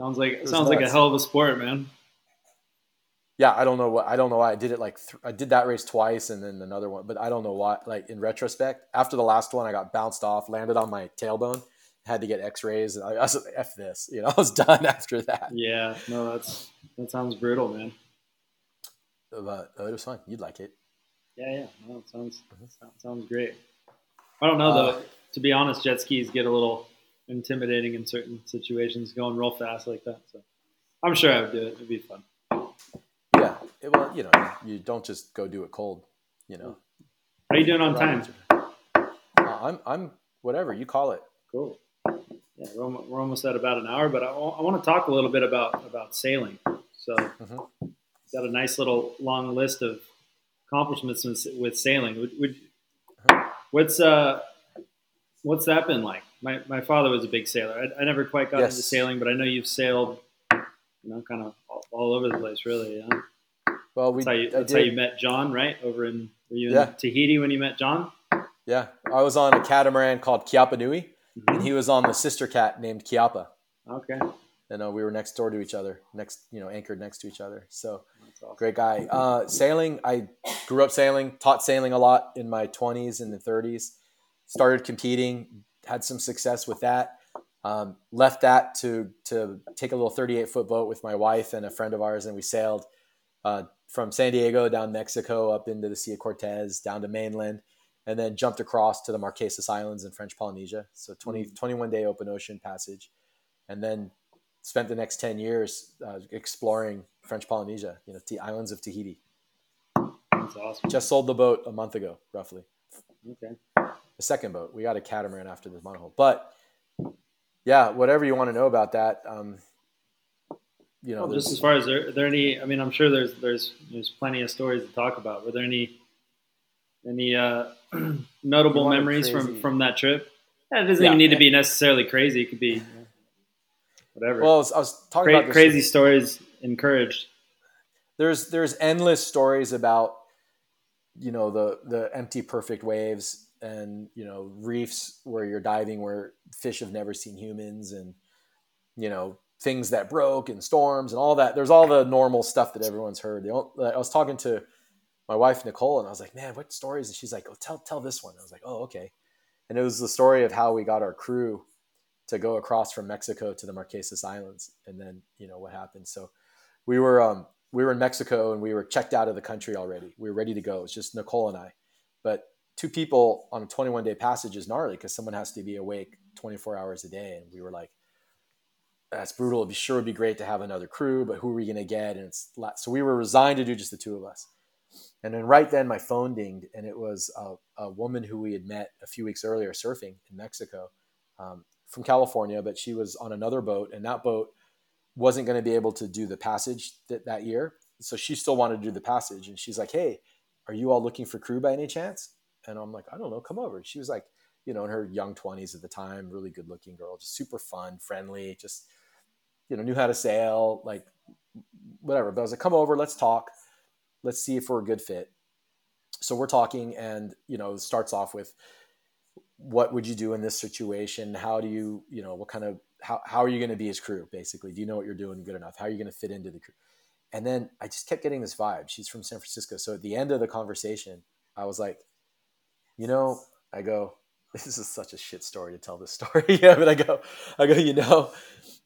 Sounds like sounds nuts. like a hell of a sport, man yeah, I don't know what I don't know why I did it like th- I did that race twice and then another one, but I don't know why. Like in retrospect, after the last one, I got bounced off, landed on my tailbone, had to get X-rays, and I, I was like, "F this," you know. I was done after that. Yeah, no, that's that sounds brutal, man. But uh, it was fun. You'd like it. Yeah, yeah. No, it sounds mm-hmm. sounds great. I don't know though. Uh, to be honest, jet skis get a little intimidating in certain situations, going real fast like that. So I'm sure I would do it. It'd be fun well, you know, you don't just go do it cold. You know. How are you doing on time? Uh, I'm I'm whatever you call it. Cool. Yeah, we're, we're almost at about an hour, but I, I want to talk a little bit about about sailing. So, mm-hmm. got a nice little long list of accomplishments with, with sailing. Would, would uh-huh. what's uh what's that been like? My my father was a big sailor. I, I never quite got yes. into sailing, but I know you've sailed, you know, kind of all, all over the place, really. Yeah. Well, we that's, how you, that's how you, met John, right? Over in were you in yeah. Tahiti when you met John? Yeah, I was on a catamaran called Kiapa Nui, mm-hmm. and he was on the sister cat named Kiapa. Okay. And uh, we were next door to each other, next you know, anchored next to each other. So awesome. great guy. Uh, sailing, I grew up sailing, taught sailing a lot in my 20s and the 30s. Started competing, had some success with that. Um, left that to to take a little 38 foot boat with my wife and a friend of ours, and we sailed uh, from San Diego down Mexico up into the Sea of Cortez, down to mainland, and then jumped across to the Marquesas Islands in French Polynesia. So 20, mm. 21 day open ocean passage. And then spent the next 10 years uh, exploring French Polynesia, you know, the islands of Tahiti. That's awesome. Just sold the boat a month ago, roughly. Okay. The second boat. We got a catamaran after the monohull. But yeah, whatever you want to know about that, um, you know, well, just as far as there, there any, I mean, I'm sure there's there's there's plenty of stories to talk about. Were there any any uh, notable memories from from that trip? Yeah, it doesn't yeah. even need to be necessarily crazy. It could be whatever. Well, I was, I was talking Cra- about crazy stories encouraged. There's there's endless stories about you know the the empty perfect waves and you know reefs where you're diving where fish have never seen humans and you know things that broke and storms and all that. There's all the normal stuff that everyone's heard. I was talking to my wife Nicole, and I was like, "Man, what stories?" And she's like, "Oh, tell tell this one." I was like, "Oh, okay." And it was the story of how we got our crew to go across from Mexico to the Marquesas Islands, and then you know what happened. So we were um, we were in Mexico and we were checked out of the country already. We were ready to go. It's just Nicole and I, but two people on a 21 day passage is gnarly because someone has to be awake 24 hours a day, and we were like that's brutal. It'd be sure it'd be great to have another crew, but who are we going to get? And it's so we were resigned to do just the two of us. And then right then my phone dinged, and it was a, a woman who we had met a few weeks earlier surfing in Mexico um, from California, but she was on another boat, and that boat wasn't going to be able to do the passage that, that year. So she still wanted to do the passage. And she's like, Hey, are you all looking for crew by any chance? And I'm like, I don't know, come over. She was like, you know, in her young 20s at the time, really good looking girl, just super fun, friendly, just, you know, knew how to sail, like whatever. But I was like, come over, let's talk. Let's see if we're a good fit. So we're talking, and, you know, starts off with, what would you do in this situation? How do you, you know, what kind of, how, how are you going to be his crew? Basically, do you know what you're doing good enough? How are you going to fit into the crew? And then I just kept getting this vibe. She's from San Francisco. So at the end of the conversation, I was like, you know, I go, this is such a shit story to tell this story. yeah, but I go, I go, you know,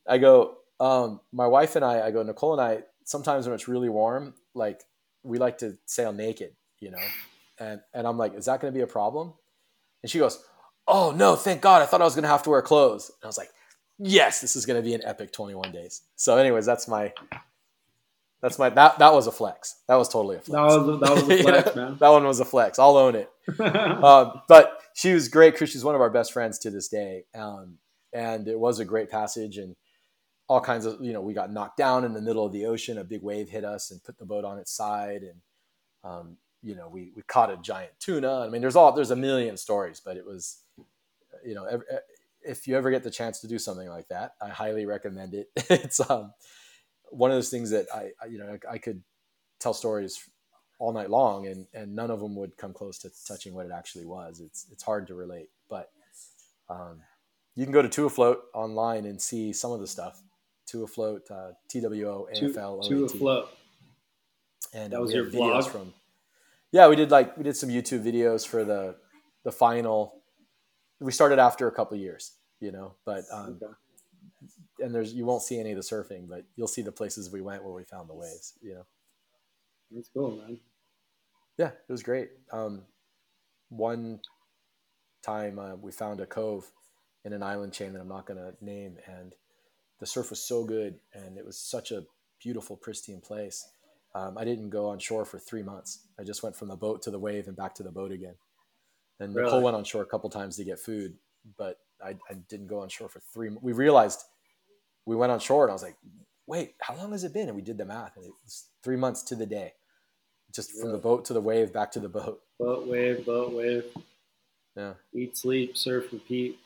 I go, um, my wife and I, I go, Nicole and I, sometimes when it's really warm, like we like to sail naked, you know, and, and I'm like, is that going to be a problem? And she goes, oh no, thank God. I thought I was going to have to wear clothes. And I was like, yes, this is going to be an epic 21 days. So anyways, that's my, that's my, that, that was a flex. That was totally a flex. That was, that was a flex, man. That one was a flex. I'll own it. um, but she was great because she's one of our best friends to this day. Um, and it was a great passage and all kinds of, you know, we got knocked down in the middle of the ocean. A big wave hit us and put the boat on its side. And, um, you know, we, we caught a giant tuna. I mean, there's all, there's a million stories, but it was, you know, every, if you ever get the chance to do something like that, I highly recommend it. it's, um, one of those things that I, I you know, I, I could tell stories all night long and, and none of them would come close to touching what it actually was. It's, it's hard to relate, but, um, you can go to Two Afloat online and see some of the stuff. Two Afloat, uh, T W O A F L O Two Afloat. And that was your vlog from. Yeah, we did like we did some YouTube videos for the the final. We started after a couple years, you know, but um, okay. And there's you won't see any of the surfing, but you'll see the places we went where we found the waves, you know. That's cool, man. Yeah, it was great. Um, one time uh, we found a cove in an island chain that I'm not going to name, and the surf was so good, and it was such a beautiful, pristine place. Um, I didn't go on shore for three months. I just went from the boat to the wave and back to the boat again. And really? Nicole went on shore a couple times to get food, but I, I didn't go on shore for three. We realized we went on shore, and I was like, "Wait, how long has it been?" And we did the math, and it was three months to the day, just from the boat to the wave, back to the boat. Boat, wave, boat, wave. Yeah. Eat, sleep, surf, repeat.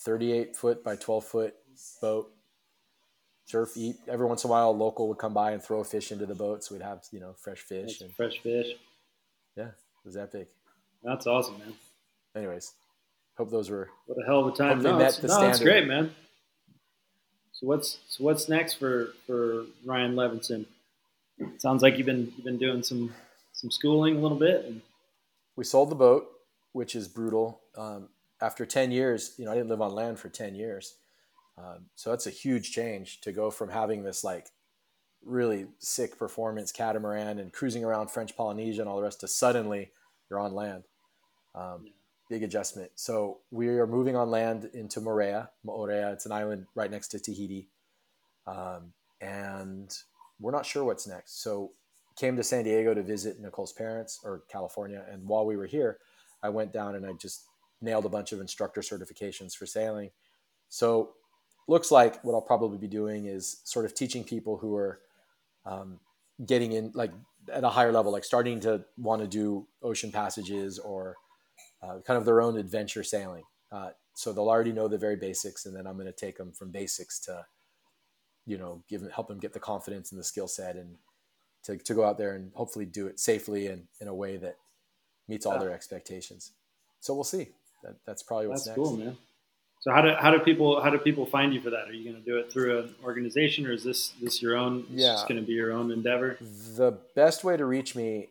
38 foot by 12 foot boat. Surf, eat. Every once in a while, a local would come by and throw a fish into the boat, so we'd have you know fresh fish and fresh fish. Yeah, it was epic. That's awesome, man. Anyways, hope those were what a hell of a time. No, met the no that's great, man. So what's so what's next for for Ryan Levinson? sounds like you've been you've been doing some some schooling a little bit. And... We sold the boat, which is brutal. Um, after 10 years, you know, I didn't live on land for 10 years. Um, so that's a huge change to go from having this like really sick performance catamaran and cruising around French Polynesia and all the rest to suddenly you're on land. Um, big adjustment. So we are moving on land into Moorea. Moorea, it's an island right next to Tahiti. Um, and we're not sure what's next. So came to San Diego to visit Nicole's parents or California. And while we were here, I went down and I just nailed a bunch of instructor certifications for sailing. So looks like what I'll probably be doing is sort of teaching people who are um, getting in like at a higher level, like starting to want to do ocean passages or uh, kind of their own adventure sailing. Uh, so they'll already know the very basics, and then I'm going to take them from basics to, you know, give them, help them get the confidence and the skill set, and to, to go out there and hopefully do it safely and in a way that meets all their expectations. So we'll see. That, that's probably what's that's next. cool, man. So how do how do people how do people find you for that? Are you going to do it through an organization, or is this this your own? Yeah, it's going to be your own endeavor. The best way to reach me,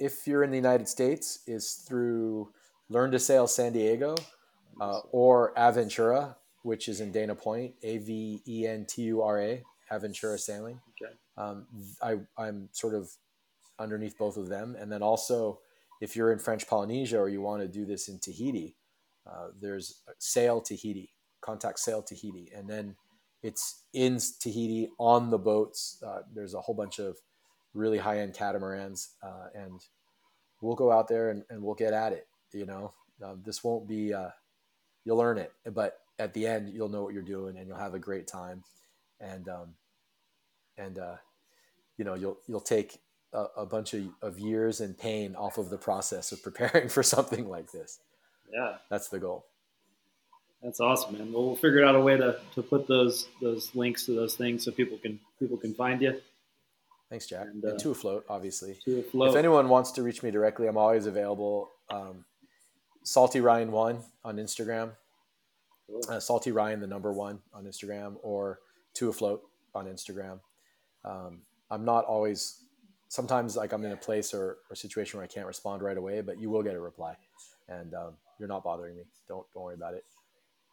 if you're in the United States, is through Learn to Sail San Diego uh, or Aventura, which is in Dana Point, A V E N T U R A, Aventura Sailing. Okay. Um, I I'm sort of underneath both of them, and then also if you're in French Polynesia or you want to do this in Tahiti uh, there's Sail Tahiti, contact Sail Tahiti, and then it's in Tahiti on the boats. Uh, there's a whole bunch of really high end catamarans, uh, and we'll go out there and, and we'll get at it. You know, um, this won't be uh, you'll learn it, but at the end you'll know what you're doing and you'll have a great time, and um, and uh, you know you'll you'll take a, a bunch of, of years and pain off of the process of preparing for something like this. Yeah, that's the goal. That's awesome, man. Well, we'll figure out a way to, to put those those links to those things so people can people can find you. Thanks, Jack. And, uh, and Two Afloat, obviously. Two Afloat. If anyone wants to reach me directly, I'm always available. Um, Salty Ryan one on Instagram. Uh, Salty Ryan, the number one on Instagram, or Two Afloat on Instagram. Um, I'm not always. Sometimes, like I'm in a place or, or situation where I can't respond right away, but you will get a reply, and um, you're not bothering me. Don't don't worry about it.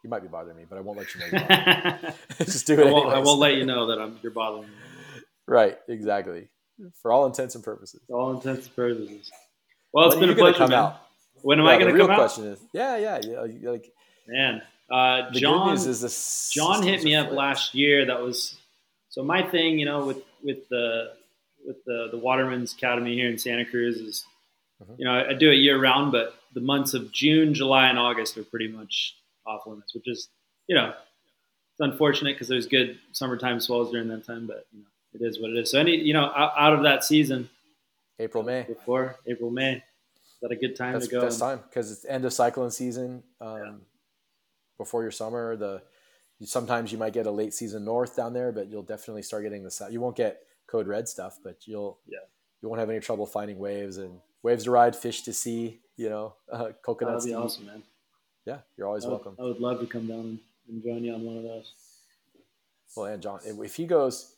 You might be bothering me, but I won't let you know. Just do it. I won't, I won't, let you know that I'm you're bothering me. Right. Exactly. For all intents and purposes. For all intents and purposes. Well, it's when been a pleasure. Come man. out? When am yeah, I going to come out? question is, yeah, yeah, yeah. Like, man, uh, John. is this. John hit me up last year. That was so my thing. You know, with with the with the the Waterman's Academy here in Santa Cruz is, mm-hmm. you know, I, I do it year round, but the months of June, July, and August are pretty much off limits, which is, you know, it's unfortunate because there's good summertime swells during that time, but you know, it is what it is. So any, you know, out, out of that season, April, May, before April, May, that a good time That's to go? Best time because it's end of cyclone season. Um, yeah. Before your summer, the sometimes you might get a late season north down there, but you'll definitely start getting the. You won't get code red stuff, but you'll yeah you won't have any trouble finding waves and waves to ride, fish to see. You know, uh, coconuts. That'd be awesome, man yeah, you're always I would, welcome. I would love to come down and, and join you on one of those. Well, and John, if he goes,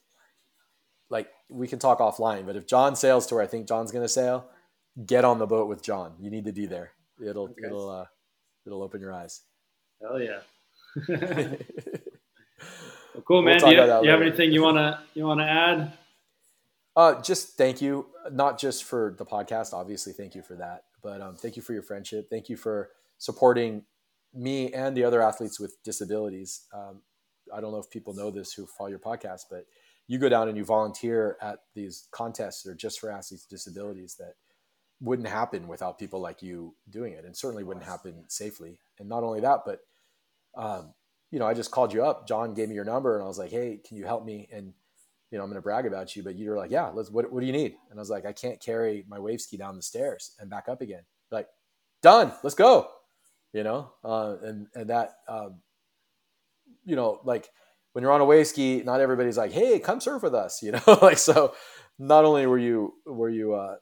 like we can talk offline, but if John sails to where I think John's going to sail, get on the boat with John. You need to be there. It'll okay. it'll uh, it'll open your eyes. Hell yeah. well, cool, man. We'll do you, you have anything you wanna you wanna add? Uh, just thank you, not just for the podcast. Obviously, thank you for that, but um, thank you for your friendship. Thank you for supporting me and the other athletes with disabilities. Um, I don't know if people know this who follow your podcast, but you go down and you volunteer at these contests that are just for athletes with disabilities that wouldn't happen without people like you doing it and certainly wouldn't happen safely. And not only that, but, um, you know, I just called you up. John gave me your number and I was like, Hey, can you help me? And, you know, I'm going to brag about you, but you were like, yeah, let's, what, what do you need? And I was like, I can't carry my wave ski down the stairs and back up again. Like, done, let's go you know, uh, and and that, um, you know, like when you're on a wave ski, not everybody's like, hey, come surf with us, you know, like so. Not only were you were you uh,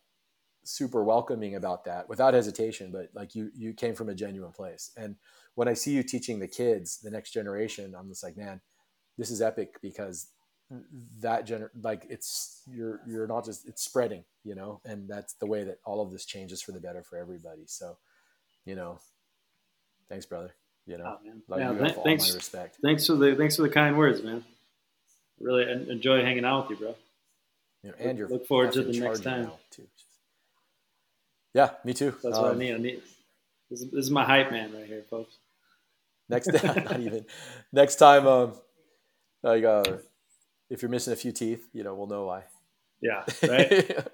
super welcoming about that without hesitation, but like you you came from a genuine place. And when I see you teaching the kids, the next generation, I'm just like, man, this is epic because that gener like it's you're you're not just it's spreading you know and that's the way that all of this changes for the better for everybody so you know Thanks, brother. You know, oh, yeah, th- thanks. respect. Thanks for the thanks for the kind words, man. Really enjoy hanging out with you, bro. You know, and you're look forward to the next time too. Yeah, me too. That's um, what I um, need. I need. This is, this is my hype man right here, folks. Next, not even. Next time, um, like, uh, if you're missing a few teeth, you know, we'll know why. Yeah, right.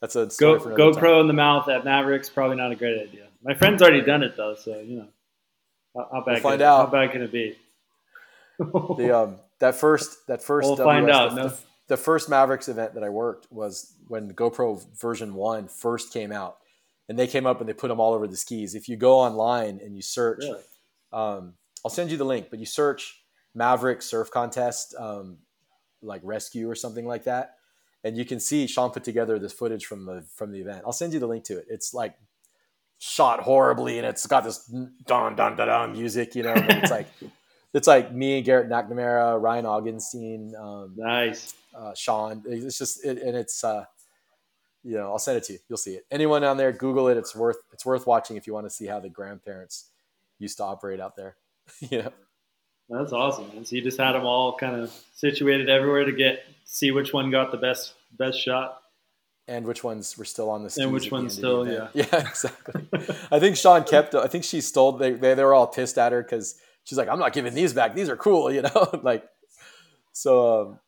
That's a Go, GoPro time. in the mouth at Mavericks. Probably not a great idea. My friend's already done it though, so you know. How, how bad? We'll find out. How bad can it be? the um that first that 1st we'll WS, find out. The, no. The, first Mavericks event that I worked was when GoPro version one first came out, and they came up and they put them all over the skis. If you go online and you search, really? um, I'll send you the link, but you search Maverick Surf Contest, um, like rescue or something like that, and you can see Shawn put together this footage from the from the event. I'll send you the link to it. It's like shot horribly, and it's got this dun dun dun dun music, you know. it's like it's like me, and Garrett McNamara, Ryan Augenstein, um, nice, uh, Shawn. It's just it, and it's uh, you know I'll send it to you. You'll see it. Anyone down there, Google it. It's worth it's worth watching if you want to see how the grandparents used to operate out there. you know. That's awesome. Man. So you just had them all kind of situated everywhere to get see which one got the best best shot and which ones were still on the scene. and which ones still yeah yeah exactly i think shawn kept i think she stole they, they, they were all pissed at her because she's like i'm not giving these back these are cool you know like so um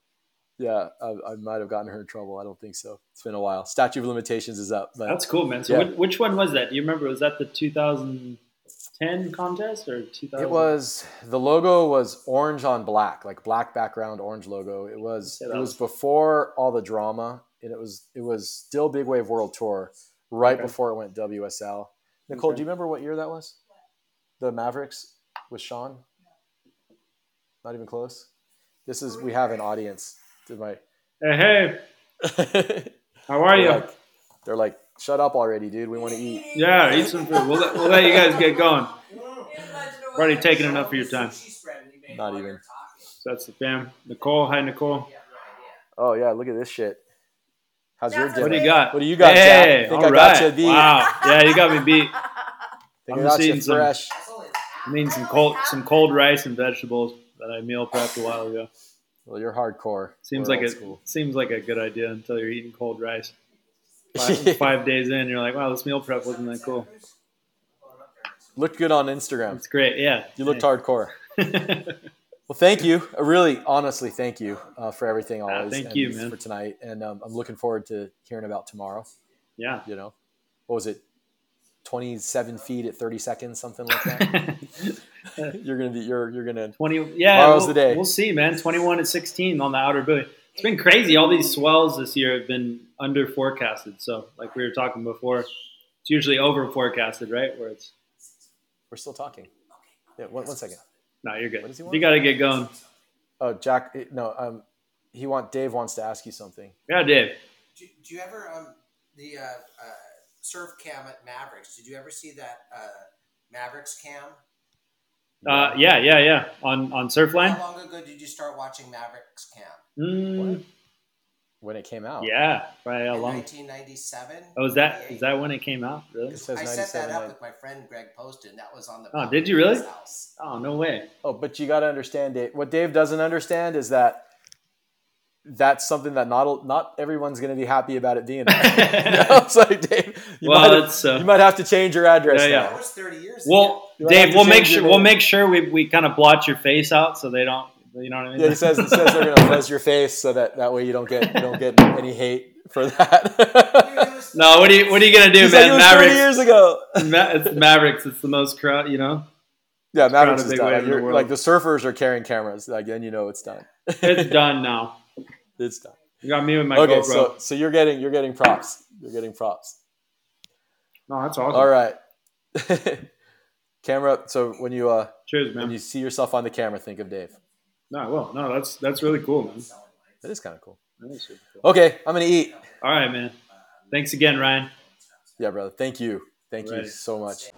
Yeah, I, I might have gotten her in trouble. I don't think so. It's been a while. Statute of limitations is up. That's cool, man. So Yeah. which, which one was that? Do you remember? Was that the 2010 contest or 2000? it was the logo was orange on black, like black background, orange logo. It was Yeah, it was was- before all the drama, and it was it was still Big Wave World Tour right Okay. before it went WSL. Nicole, Okay. do you remember what year that was? The Mavericks with Shawn. Not even close. This is we have an audience. Did my Hey, hey, how are they're you? like, they're like, shut up already, dude. We want to eat. yeah, eat some food. We'll let, we'll let you guys get going. We've already taken enough of your time. Not even. So that's the fam. Nicole, hi Nicole. Oh yeah, look at this shit. How's your That's dinner? What do you got? What do you got, Hey, Jack? I think all I got right. you beat. Wow, yeah, you got me beat. Think I'm I got you eating some- fresh. I mean some cold some cold rice and vegetables that I meal prepped a while ago. Well, you're hardcore. Seems We're like school. seems like a good idea until you're eating cold rice. Five, five days in, you're like, wow, this meal prep wasn't that cool. Looked good on Instagram. It's great, yeah. You looked hardcore. Well, thank you. I really, honestly, thank you uh, for everything always. Ah, thank and you, man. for tonight. And um, I'm looking forward to hearing about tomorrow. yeah. You know, what was it? 27 feet at 30 seconds, something like that. you're gonna be. You're you're gonna. 20 yeah Tomorrow's we'll, the day. we'll see man 21 and 16 on the outer buoy it's been crazy all these swells this year have been under forecasted so like we were talking before it's usually over forecasted right where it's We're still talking. Yeah. One, one second. no you're good What does he you got to get going Oh, Jack. eh, No. Um, he want Dave wants to ask you something. yeah dave Do, do you ever um the uh, uh, surf cam at Mavericks? Did you ever see that uh, Mavericks cam? uh, yeah yeah yeah on on surfline How long ago did you start watching Mavericks cam? mm, When it came out. yeah probably how long 1997. oh is that is that when it came out really It says I set that up I- with my friend Greg Poston. That was on the. Oh, did you really? House. oh no way Oh, but you got to understand, Dave. What Dave doesn't understand is that that's something that not not everyone's going to be happy about it being. there. you know? It's like Dave, you, well might, it's uh, you might have to change your address. Yeah, now. That was 30 years. well You might have dave we'll make sure we'll make sure we, we kind of blot your face out so they don't you know what i mean Yeah, it says it says they're going to fuzz your face so that that way you don't get you don't get any hate for that. no what are you what are you gonna do He's like, man it was mavericks 30 years ago. Ma- it's Mavericks. It's the most crowd, you know. Yeah, Mavericks is done. Like, the like the surfers are carrying cameras. Like then you know it's done. It's done now. it's done. You got me with my okay, GoPro. so so you're getting you're getting props. You're getting props. no, that's awesome. All right. camera. So when you uh Cheers, man. when you see yourself on the camera, think of Dave. No, well, no, that's that's really cool, man. That is kind of cool. That is super cool. Okay, I'm gonna eat. All right, man. Thanks again, Ryan. Yeah, brother. Thank you. Thank you so much.